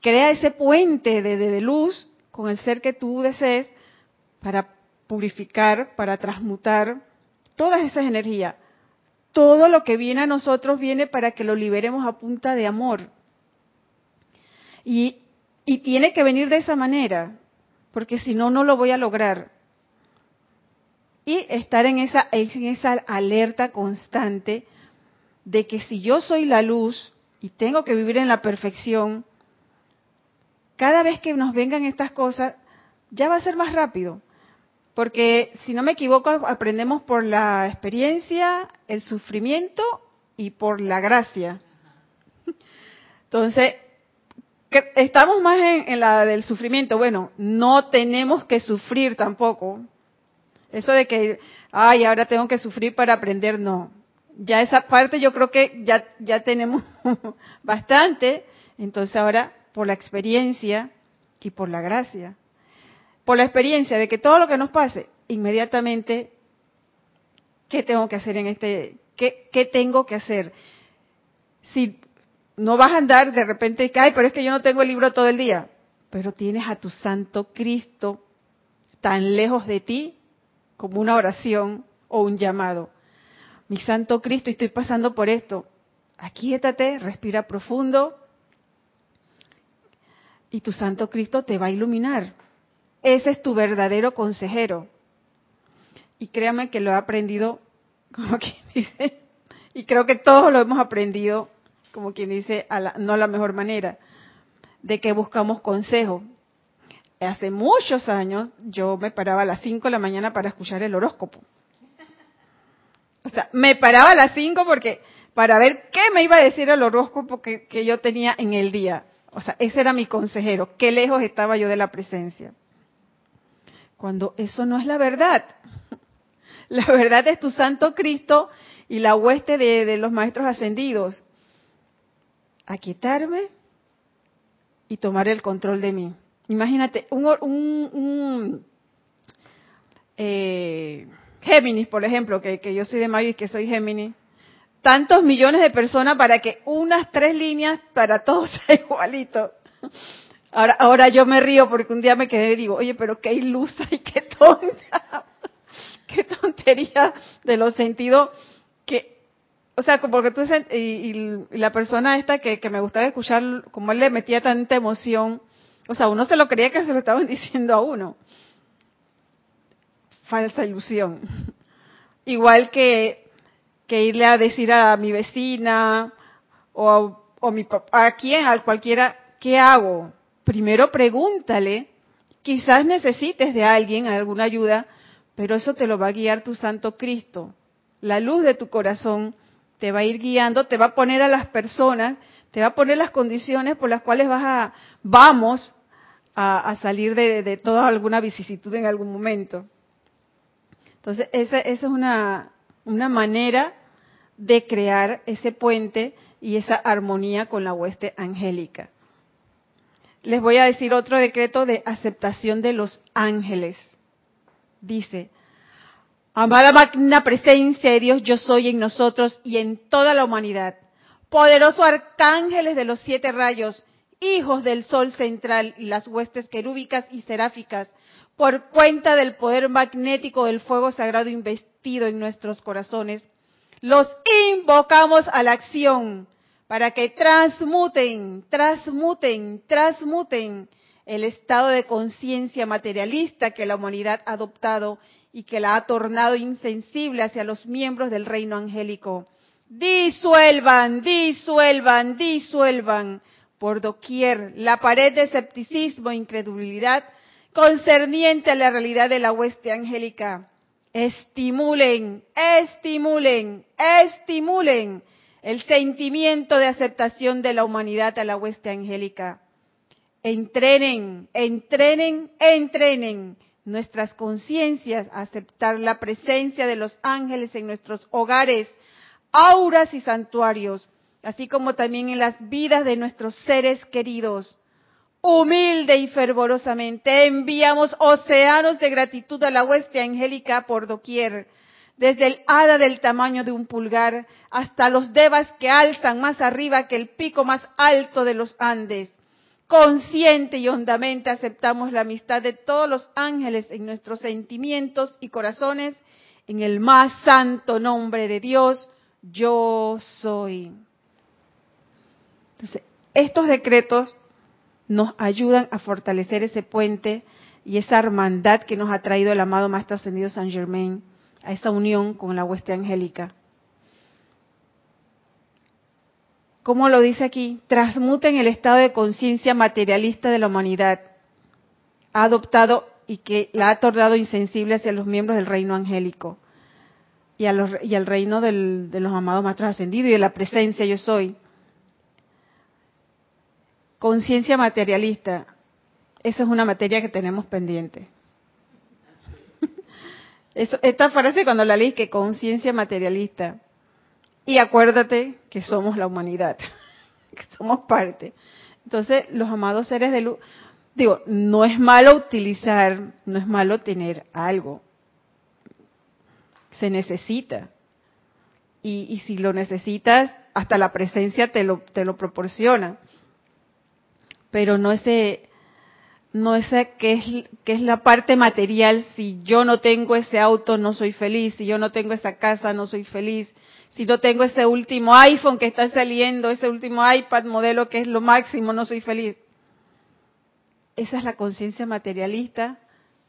crea ese puente de, de, luz con el ser que tú desees para purificar, para transmutar todas esas energías. Todo lo que viene a nosotros viene para que lo liberemos a punta de amor. Y, tiene que venir de esa manera, porque si no, no lo voy a lograr. Y estar en esa, en esa alerta constante de que si yo soy la luz y tengo que vivir en la perfección, cada vez que nos vengan estas cosas, ya va a ser más rápido. Porque si no me equivoco, aprendemos por la experiencia, el sufrimiento y por la gracia. Entonces, estamos más en, la del sufrimiento. Bueno, no tenemos que sufrir tampoco. Eso de que, ay, ahora tengo que sufrir para aprender, no ya esa parte yo creo que ya, ya tenemos bastante, entonces ahora por la experiencia y por la gracia, por la experiencia de que todo lo que nos pase, inmediatamente, ¿qué tengo que hacer en este, qué, tengo que hacer? Si no vas a andar de repente y cae, pero es que yo no tengo el libro todo el día, pero tienes a tu Santo Cristo tan lejos de ti como una oración o un llamado mi Santo Cristo, estoy pasando por esto. Aquíétate, respira profundo y tu Santo Cristo te va a iluminar. Ese es tu verdadero consejero. Y créame que lo he aprendido, como quien dice, y creo que todos lo hemos aprendido, como quien dice, a la, no la mejor manera, de que buscamos consejo. Hace muchos años yo me paraba a las 5 de la mañana para escuchar el horóscopo. O sea, me paraba a las 5 porque para ver qué me iba a decir el horóscopo que yo tenía en el día. O sea, ese era mi consejero. Qué lejos estaba yo de la presencia. Cuando eso no es la verdad. La verdad es tu Santo Cristo y la hueste de, los maestros ascendidos. Aquietarme y tomar el control de mí. Imagínate, un, un, eh, Géminis, por ejemplo, que, que yo soy de Mayo y que soy Géminis, tantos millones de personas para que unas tres líneas para todos sea igualito. Ahora, ahora yo me río porque un día me quedé y digo, oye, pero qué ilusa y qué tonta, qué tontería de los sentidos que, o sea, porque tú y, y, la persona esta que, que me gustaba escuchar, como él le metía tanta emoción, o sea, uno se lo creía que se lo estaban diciendo a uno. Falsa ilusión. Igual que que irle a decir a mi vecina o, a mi papá, a quien, a cualquiera, ¿qué hago? Primero pregúntale, quizás necesites de alguien, alguna ayuda, pero eso te lo va a guiar tu Santo Cristo. La luz de tu corazón te va a ir guiando, te va a poner a las personas, te va a poner las condiciones por las cuales vas a, vamos a, salir de, toda alguna vicisitud en algún momento. Entonces, esa, esa es una, una manera de crear ese puente y esa armonía con la hueste angélica. Les voy a decir otro decreto de aceptación de los ángeles. Dice, amada magna presencia de Dios, yo soy en nosotros y en toda la humanidad. Poderoso arcángeles de los siete rayos, hijos del sol central y las huestes querúbicas y seráficas, por cuenta del poder magnético del fuego sagrado investido en nuestros corazones, los invocamos a la acción para que transmuten, transmuten, transmuten el estado de conciencia materialista que la humanidad ha adoptado y que la ha tornado insensible hacia los miembros del reino angélico. Disuelvan, disuelvan, disuelvan por doquier la pared de escepticismo e incredulidad concerniente a la realidad de la hueste angélica. Estimulen, estimulen, estimulen el sentimiento de aceptación de la humanidad a la hueste angélica. Entrenen, entrenen, entrenen nuestras conciencias a aceptar la presencia de los ángeles en nuestros hogares, auras y santuarios, así como también en las vidas de nuestros seres queridos humilde y fervorosamente enviamos océanos de gratitud a la hueste angélica por doquier, desde el hada del tamaño de un pulgar hasta los devas que alzan más arriba que el pico más alto de los Andes. Consciente y hondamente aceptamos la amistad de todos los ángeles en nuestros sentimientos y corazones, en el más santo nombre de Dios, yo soy. Entonces, estos decretos nos ayudan a fortalecer ese puente y esa hermandad que nos ha traído el amado Maestro Ascendido San Germain a esa unión con la hueste angélica. ¿Cómo lo dice aquí? Transmuten el estado de conciencia materialista de la humanidad. Ha adoptado y que la ha tornado insensible hacia los miembros del reino angélico y, al reino de los amados maestros ascendidos y de la presencia yo soy Conciencia materialista. Eso es una materia que tenemos pendiente. esta frase cuando la leí, que conciencia materialista. Y acuérdate que somos la humanidad, que somos parte. Entonces, los amados seres de luz, digo, no es malo utilizar, no es malo tener algo. Se necesita. Y, y si lo necesitas, hasta la presencia te lo, te lo proporciona pero no ese no ese que es que es la parte material. Si yo no tengo ese auto no soy feliz. Si yo no tengo esa casa no soy feliz. Si no tengo ese último iPhone que está saliendo ese último iPad modelo que es lo máximo no soy feliz. Esa es la conciencia materialista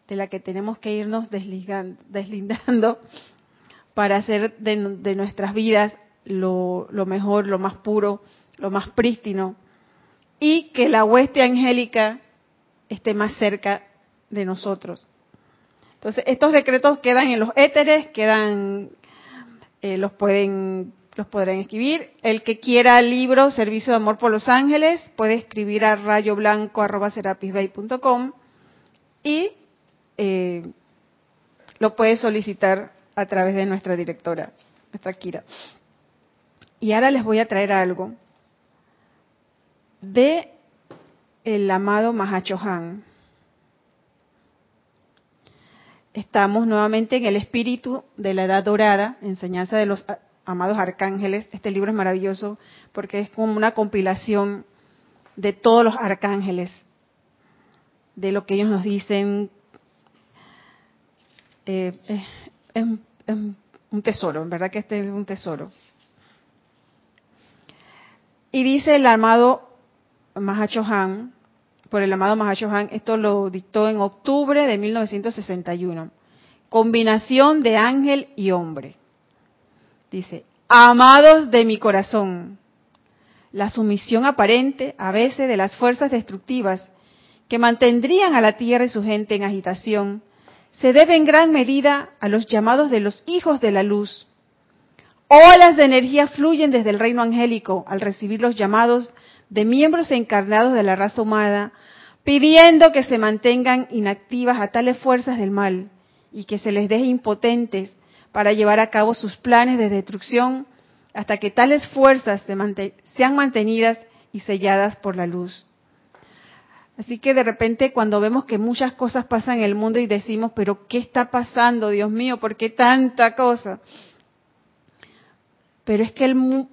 de la que tenemos que irnos deslindando para hacer de, de nuestras vidas lo, lo mejor lo más puro lo más prístino y que la hueste angélica esté más cerca de nosotros. Entonces, estos decretos quedan en los éteres, quedan, eh, los pueden los podrán escribir. El que quiera libro Servicio de Amor por los Ángeles puede escribir a rayoblanco.com y eh, lo puede solicitar a través de nuestra directora, nuestra Kira. Y ahora les voy a traer algo de el amado Mahachohan. Estamos nuevamente en el espíritu de la edad dorada, enseñanza de los amados arcángeles. Este libro es maravilloso porque es como una compilación de todos los arcángeles, de lo que ellos nos dicen. Eh, es, un tesoro, en verdad que este es un tesoro. Y dice el amado Mahachohan, por el amado Mahachohan, esto lo dictó en octubre de 1961. Combinación de ángel y hombre. Dice, amados de mi corazón, la sumisión aparente a veces de las fuerzas destructivas que mantendrían a la tierra y su gente en agitación, se debe en gran medida a los llamados de los hijos de la luz. Olas de energía fluyen desde el reino angélico al recibir los llamados de miembros encarnados de la raza humana, pidiendo que se mantengan inactivas a tales fuerzas del mal y que se les deje impotentes para llevar a cabo sus planes de destrucción hasta que tales fuerzas sean mantenidas y selladas por la luz. Así que de repente cuando vemos que muchas cosas pasan en el mundo y decimos, pero ¿qué está pasando, Dios mío? ¿Por qué tanta cosa? Pero es que el,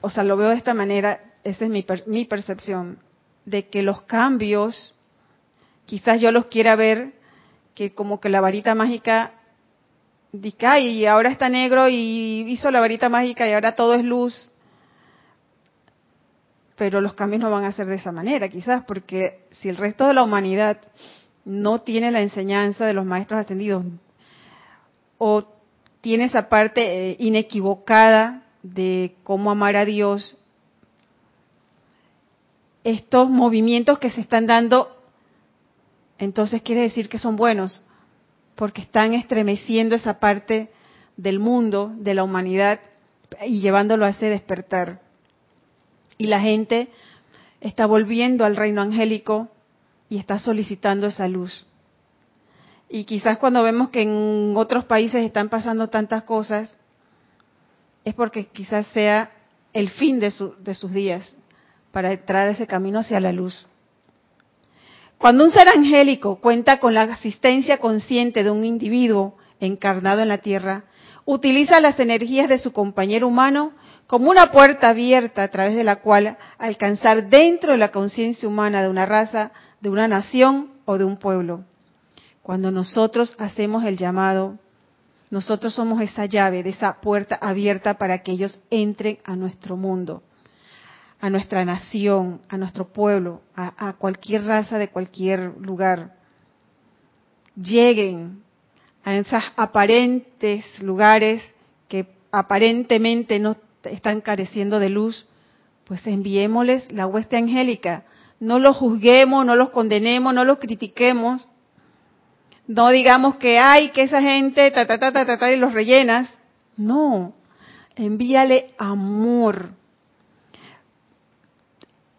o sea, lo veo de esta manera, esa es mi, mi percepción, de que los cambios, quizás yo los quiera ver que como que la varita mágica dice, y ahora está negro y hizo la varita mágica y ahora todo es luz. Pero los cambios no van a ser de esa manera, quizás, porque si el resto de la humanidad no tiene la enseñanza de los maestros ascendidos o tiene esa parte eh, inequivocada de cómo amar a Dios, estos movimientos que se están dando, entonces quiere decir que son buenos, porque están estremeciendo esa parte del mundo, de la humanidad, y llevándolo a ese despertar. Y la gente está volviendo al reino angélico y está solicitando esa luz. Y quizás cuando vemos que en otros países están pasando tantas cosas, es porque quizás sea el fin de, de sus días, para entrar ese camino hacia la luz. Cuando un ser angélico cuenta con la asistencia consciente de un individuo encarnado en la Tierra, utiliza las energías de su compañero humano como una puerta abierta a través de la cual alcanzar dentro de la conciencia humana de una raza, de una nación o de un pueblo. Cuando nosotros hacemos el llamado, nosotros somos esa llave de esa puerta abierta para que ellos entren a nuestro mundo a nuestra nación, a nuestro pueblo, a, cualquier raza de cualquier lugar. Lleguen a esos aparentes lugares que aparentemente no están careciendo de luz, pues enviémosles la hueste angélica. No los juzguemos, no los condenemos, no los critiquemos. No digamos que hay que esa gente, ta, ta, ta, ta, ta, y los rellenas. No, envíale amor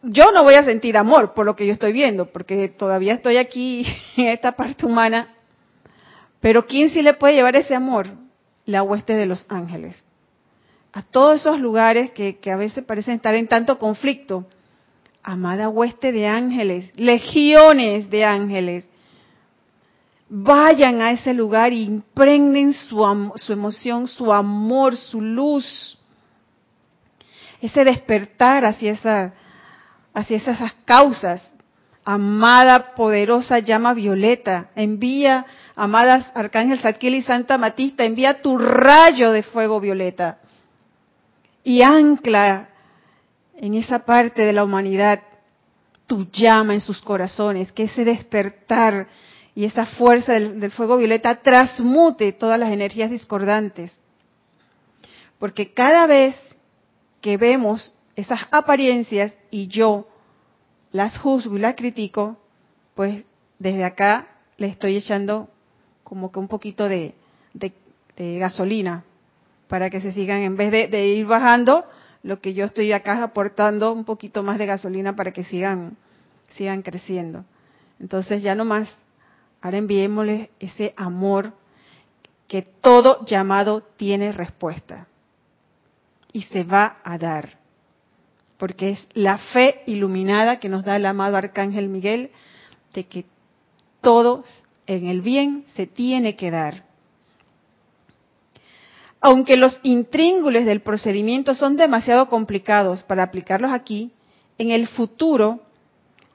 yo no voy a sentir amor por lo que yo estoy viendo, porque todavía estoy aquí en esta parte humana, pero ¿quién sí le puede llevar ese amor? La hueste de los ángeles. A todos esos lugares que, a veces parecen estar en tanto conflicto, amada hueste de ángeles, legiones de ángeles, vayan a ese lugar y impregnen su, su emoción, su amor, su luz, ese despertar hacia esa hacia esas causas. Amada, poderosa llama violeta, envía, amadas Arcángel Zadkiel y Santa Matista, envía tu rayo de fuego violeta y ancla en esa parte de la humanidad tu llama en sus corazones, que ese despertar y esa fuerza del, del, fuego violeta transmute todas las energías discordantes. Porque cada vez que vemos esas apariencias y yo las juzgo y las critico, pues desde acá le estoy echando como que un poquito de, gasolina para que se sigan, en vez de, de ir bajando, lo que yo estoy acá aportando un poquito más de gasolina para que sigan, sigan creciendo. Entonces ya no más, ahora enviémosles ese amor que todo llamado tiene respuesta y se va a dar, porque es la fe iluminada que nos da el amado Arcángel Miguel de que todo en el bien se tiene que dar. Aunque los intríngules del procedimiento son demasiado complicados para aplicarlos aquí, en el futuro,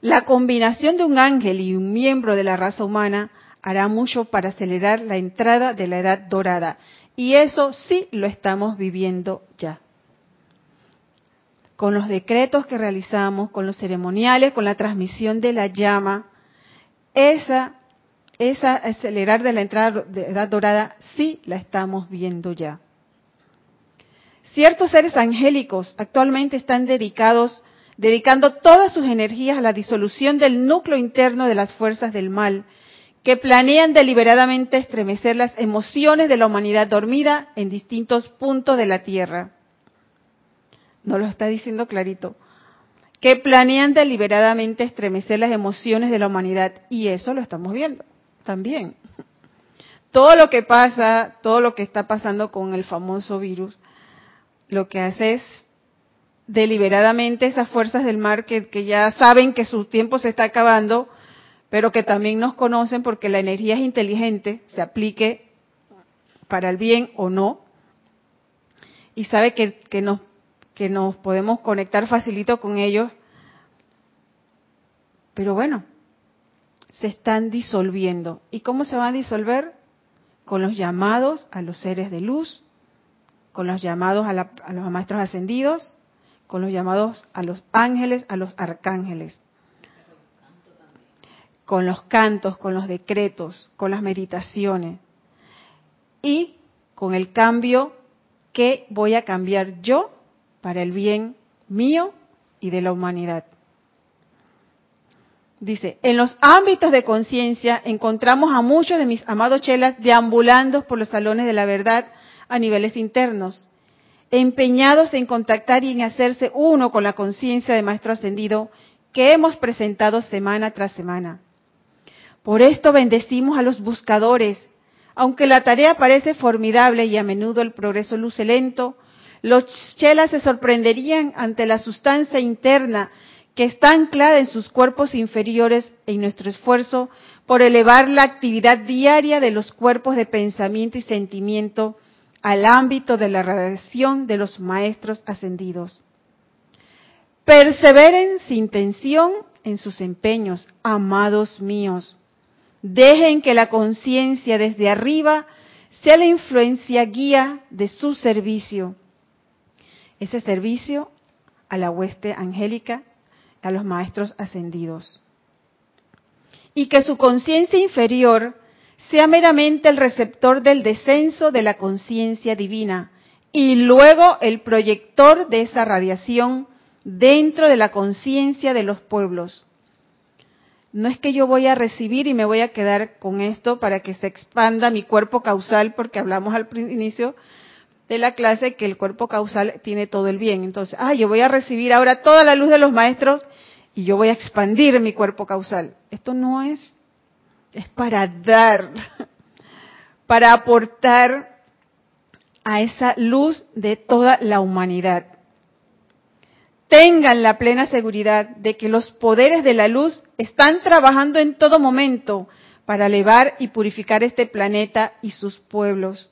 la combinación de un ángel y un miembro de la raza humana hará mucho para acelerar la entrada de la edad dorada. Y eso sí lo estamos viviendo ya. Con los decretos que realizamos, con los ceremoniales, con la transmisión de la llama, esa esa acelerar de la entrada de edad dorada sí la estamos viendo ya. Ciertos seres angélicos actualmente están dedicados, dedicando todas sus energías a la disolución del núcleo interno de las fuerzas del mal, que planean deliberadamente estremecer las emociones de la humanidad dormida en distintos puntos de la Tierra. No lo está diciendo clarito. Que planean deliberadamente estremecer las emociones de la humanidad. Y eso lo estamos viendo también. Todo lo que pasa, todo lo que está pasando con el famoso virus, lo que hace es deliberadamente esas fuerzas del mar que, ya saben que su tiempo se está acabando, pero que también nos conocen porque la energía es inteligente, se aplique para el bien o no, y sabe que, que, nos, que nos podemos conectar facilito con ellos. Pero bueno, se están disolviendo. ¿Y cómo se van a disolver? Con los llamados a los seres de luz, con los llamados a, los maestros ascendidos, con los llamados a los ángeles, a los arcángeles, con los cantos, con los decretos, con las meditaciones y con el cambio que voy a cambiar yo para el bien mío y de la humanidad. Dice, en los ámbitos de conciencia encontramos a muchos de mis amados chelas deambulando por los salones de la verdad a niveles internos, empeñados en contactar y en hacerse uno con la conciencia de Maestro Ascendido que hemos presentado semana tras semana. Por esto bendecimos a los buscadores. Aunque la tarea parece formidable y a menudo el progreso luce lento, los chelas se sorprenderían ante la sustancia interna que está anclada en sus cuerpos inferiores en nuestro esfuerzo por elevar la actividad diaria de los cuerpos de pensamiento y sentimiento al ámbito de la radiación de los maestros ascendidos. Perseveren sin tensión en sus empeños, amados míos. Dejen que la conciencia desde arriba sea la influencia guía de su servicio. Ese servicio a la hueste angélica a los maestros ascendidos. Y que su conciencia inferior sea meramente el receptor del descenso de la conciencia divina y luego el proyector de esa radiación dentro de la conciencia de los pueblos. No es que yo voy a recibir y me voy a quedar con esto para que se expanda mi cuerpo causal, porque hablamos al inicio de la clase que el cuerpo causal tiene todo el bien. Entonces, ah, yo voy a recibir ahora toda la luz de los maestros y yo voy a expandir mi cuerpo causal. Esto no es, es para dar, para aportar a esa luz de toda la humanidad. Tengan la plena seguridad de que los poderes de la luz están trabajando en todo momento para elevar y purificar este planeta y sus pueblos.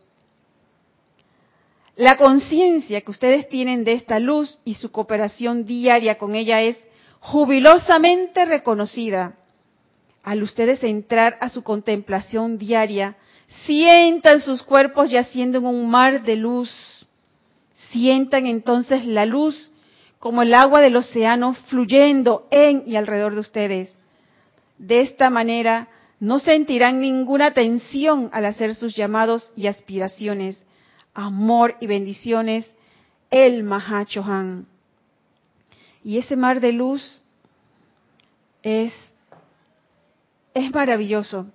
La conciencia que ustedes tienen de esta luz y su cooperación diaria con ella es jubilosamente reconocida. Al ustedes entrar a su contemplación diaria, sientan sus cuerpos yaciendo en un mar de luz. Sientan entonces la luz como el agua del océano fluyendo en y alrededor de ustedes. De esta manera no sentirán ninguna tensión al hacer sus llamados y aspiraciones amor y bendiciones, el Mahachohan. Y ese mar de luz es, es maravilloso.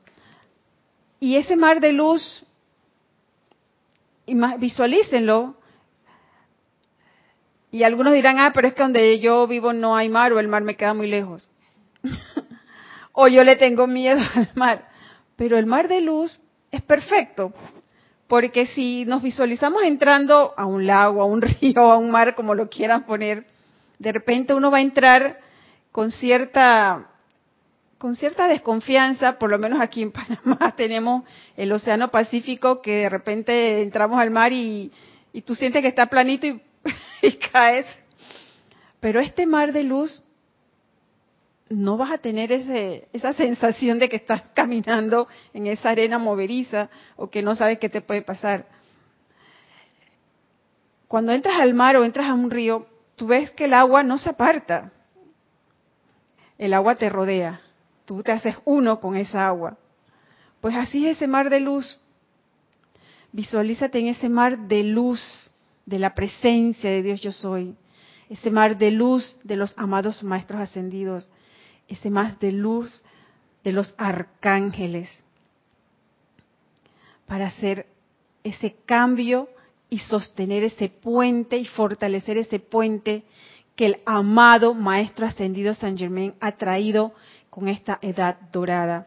Y ese mar de luz visualícenlo. Y algunos dirán, ah, pero es que donde yo vivo no hay mar o el mar me queda muy lejos. o yo le tengo miedo al mar. Pero el mar de luz es perfecto. Porque si nos visualizamos entrando a un lago, a un río, a un mar, como lo quieran poner, de repente uno va a entrar con cierta con cierta desconfianza, por lo menos aquí en Panamá tenemos el Océano Pacífico que de repente entramos al mar y, tú sientes que está planito y, y caes. Pero este mar de luz no vas a tener ese, esa sensación de que estás caminando en esa arena moveriza o que no sabes qué te puede pasar. Cuando entras al mar o entras a un río, tú ves que el agua no se aparta. El agua te rodea tú te haces uno con esa agua. Pues así es ese mar de luz. Visualízate en ese mar de luz, de la presencia de Dios yo soy. Ese mar de luz de los amados maestros ascendidos. Ese mar de luz de los arcángeles. Para hacer ese cambio y sostener ese puente y fortalecer ese puente que el amado Maestro Ascendido San Germain ha traído con esta edad dorada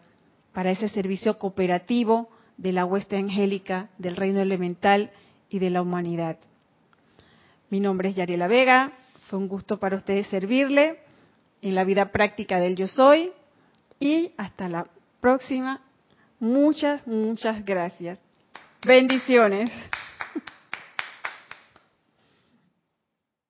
para ese servicio cooperativo de la hueste angélica, del reino elemental y de la humanidad. Mi nombre es Yariela Vega, fue un gusto para ustedes servirle en la vida práctica del yo soy y hasta la próxima. Muchas, muchas gracias. Bendiciones.